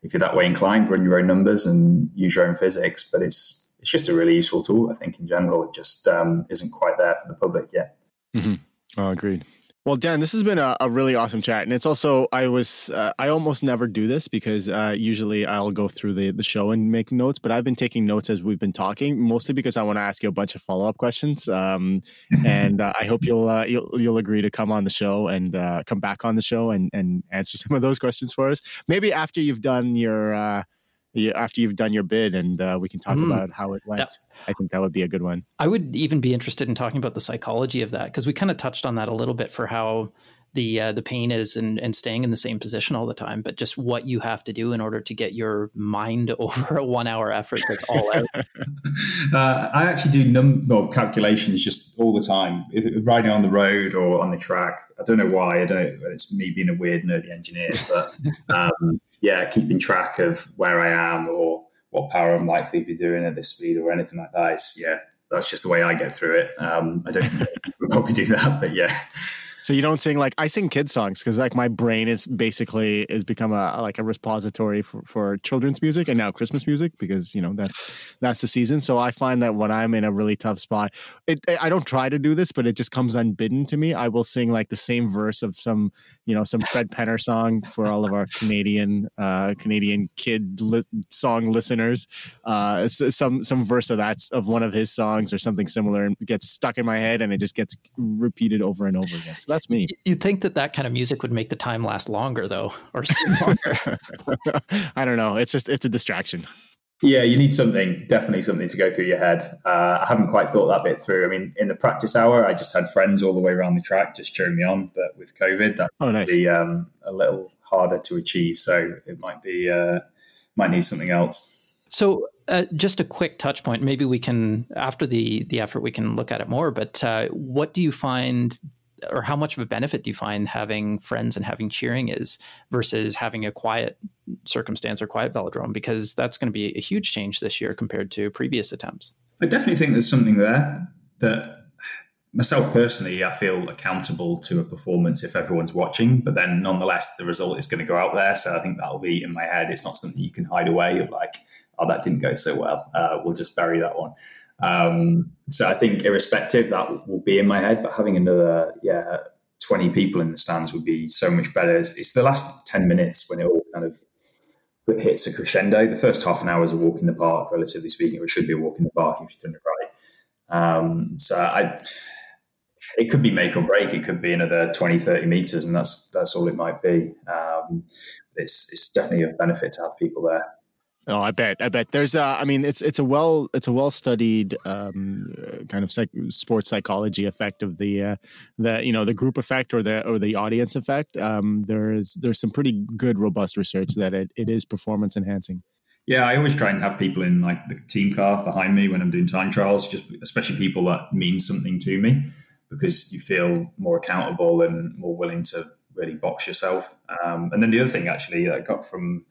if you're that way inclined, run your own numbers and use your own physics. But it's it's just a really useful tool, I think, in general. It just um, isn't quite there for the public yet. Mm-hmm. Oh, agreed. Well, Dan, this has been a, a, really awesome chat, and it's also I was uh, I almost never do this because uh, usually I'll go through the the show and make notes, but I've been taking notes as we've been talking, mostly because I want to ask you a bunch of follow up questions, um, and uh, I hope you'll, uh, you'll you'll agree to come on the show and uh, come back on the show and and answer some of those questions for us. Maybe after you've done your uh, after you've done your bid and uh, we can talk mm. about how it went. Yeah. I think that would be a good one. I would even be interested in talking about the psychology of that because we kind of touched on that a little bit for how the uh, the pain is and, and staying in the same position all the time, but just what you have to do in order to get your mind over a one hour effort that's all out. uh, I actually do num well, calculations just all the time, if, riding on the road or on the track. I don't know why. I don't. It's me being a weird nerdy engineer, but um, yeah, keeping track of where I am or what power I'm likely to be doing at this speed or anything like that. It's, yeah, that's just the way I get through it. Um, I don't probably do that, but yeah. So you don't sing like I sing kid songs because like my brain is basically is become a like a repository for, for children's music and now Christmas music because you know that's that's the season. So I find that when I'm in a really tough spot, it, I don't try to do this, but it just comes unbidden to me. I will sing like the same verse of some you know some Fred Penner song for all of our Canadian uh, Canadian kid li- song listeners. Uh, some some verse of that of one of his songs or something similar and gets stuck in my head and it just gets repeated over and over again. So that's me. You'd think that that kind of music would make the time last longer, though, or longer. I don't know. It's just it's a distraction. Yeah, you need something, definitely something to go through your head. Uh, I haven't quite thought that bit through. I mean, in the practice hour, I just had friends all the way around the track just cheering me on. But with COVID, that's oh, nice. be um, a little harder to achieve. So it might be uh, might need something else. So uh, just a quick touch point. Maybe we can after the the effort we can look at it more. But uh, what do you find or how much of a benefit do you find having friends and having cheering is versus having a quiet circumstance or quiet velodrome? Because that's going to be a huge change this year compared to previous attempts. I definitely think there's something there that myself personally i feel accountable to a performance if everyone's watching but then nonetheless the result is going to go out there. So i think that'll be in my head. It's not something you can hide away of like oh that didn't go so well. Uh, we'll just bury that one um, so I think, irrespective, that will be in my head. But having another, yeah, twenty people in the stands would be so much better. It's, it's the last ten minutes when it all kind of hits a crescendo. The first half an hour is a walk in the park, relatively speaking, it should be a walk in the park if you've done it right. Um, so I, it could be make or break. It could be another 20, 30 meters, and that's that's all it might be. Um, it's it's definitely a benefit to have people there. Oh, I bet. I bet. There's a. I mean, it's it's a well it's a well studied um, kind of psych, sports psychology effect of the uh, the you know the group effect or the or the audience effect. Um, there is there's some pretty good robust research that it, it is performance enhancing. Yeah, I always try and have people in like the team car behind me when I'm doing time trials, just especially people that mean something to me, because you feel more accountable and more willing to really box yourself. Um, and then the other thing actually I got from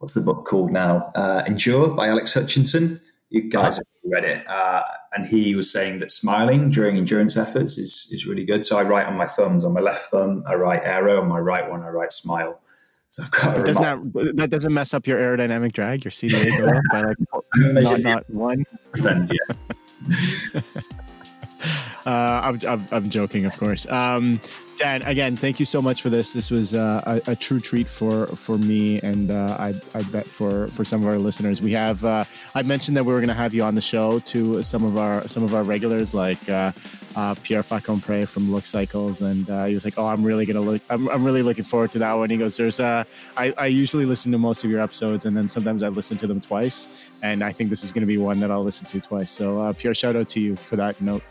what's the book called now? Uh, Endure by Alex Hutchinson. You guys have read it, uh, and he was saying that smiling during endurance efforts is is really good. So I write on my thumbs. On my left thumb, I write arrow, On my right one, I write smile. So I've got doesn't that that doesn't mess up your aerodynamic drag? Your CDA go up by like not, not one. Depends, yeah. uh, I'm, I'm, I'm joking, of course. Um, Dan, again, thank you so much for this. This was uh, a, a, true treat for for me, and uh, I, I bet for for some of our listeners. We have uh, I mentioned that we were going to have you on the show to some of our some of our regulars, like uh, uh, Pierre Facombre from Look Cycles, and he was like, "Oh, I'm really gonna look. I'm, I'm really looking forward to that one." He goes, "There's uh, I, I usually listen to most of your episodes, and then sometimes I listen to them twice, and I think this is going to be one that I'll listen to twice." So, Pierre, shout out to you for that note.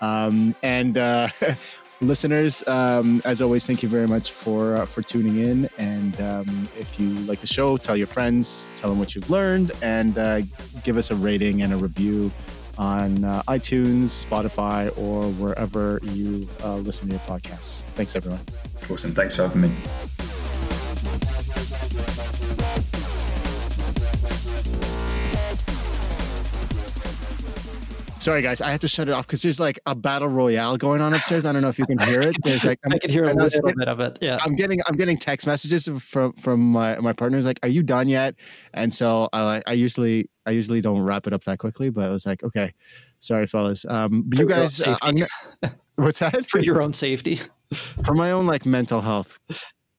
Um, and listeners, um, as always, thank you very much for uh, for tuning in. And um, if you like the show, tell your friends, tell them what you've learned, and uh, give us a rating and a review on uh, iTunes, Spotify, or wherever you uh, listen to your podcasts. Thanks, everyone. Awesome. Thanks for having me. Sorry, guys, I have to shut it off because there's like a battle royale going on upstairs. I don't know if you can hear it. There's like i could hear a little bit of it. Yeah, I'm getting I'm getting text messages from from my my partners like, "Are you done yet?" And so I I usually I usually don't wrap it up that quickly, but I was like, okay, sorry, fellas. Um, but you guys, uh, what's that for your own safety? For my own like mental health.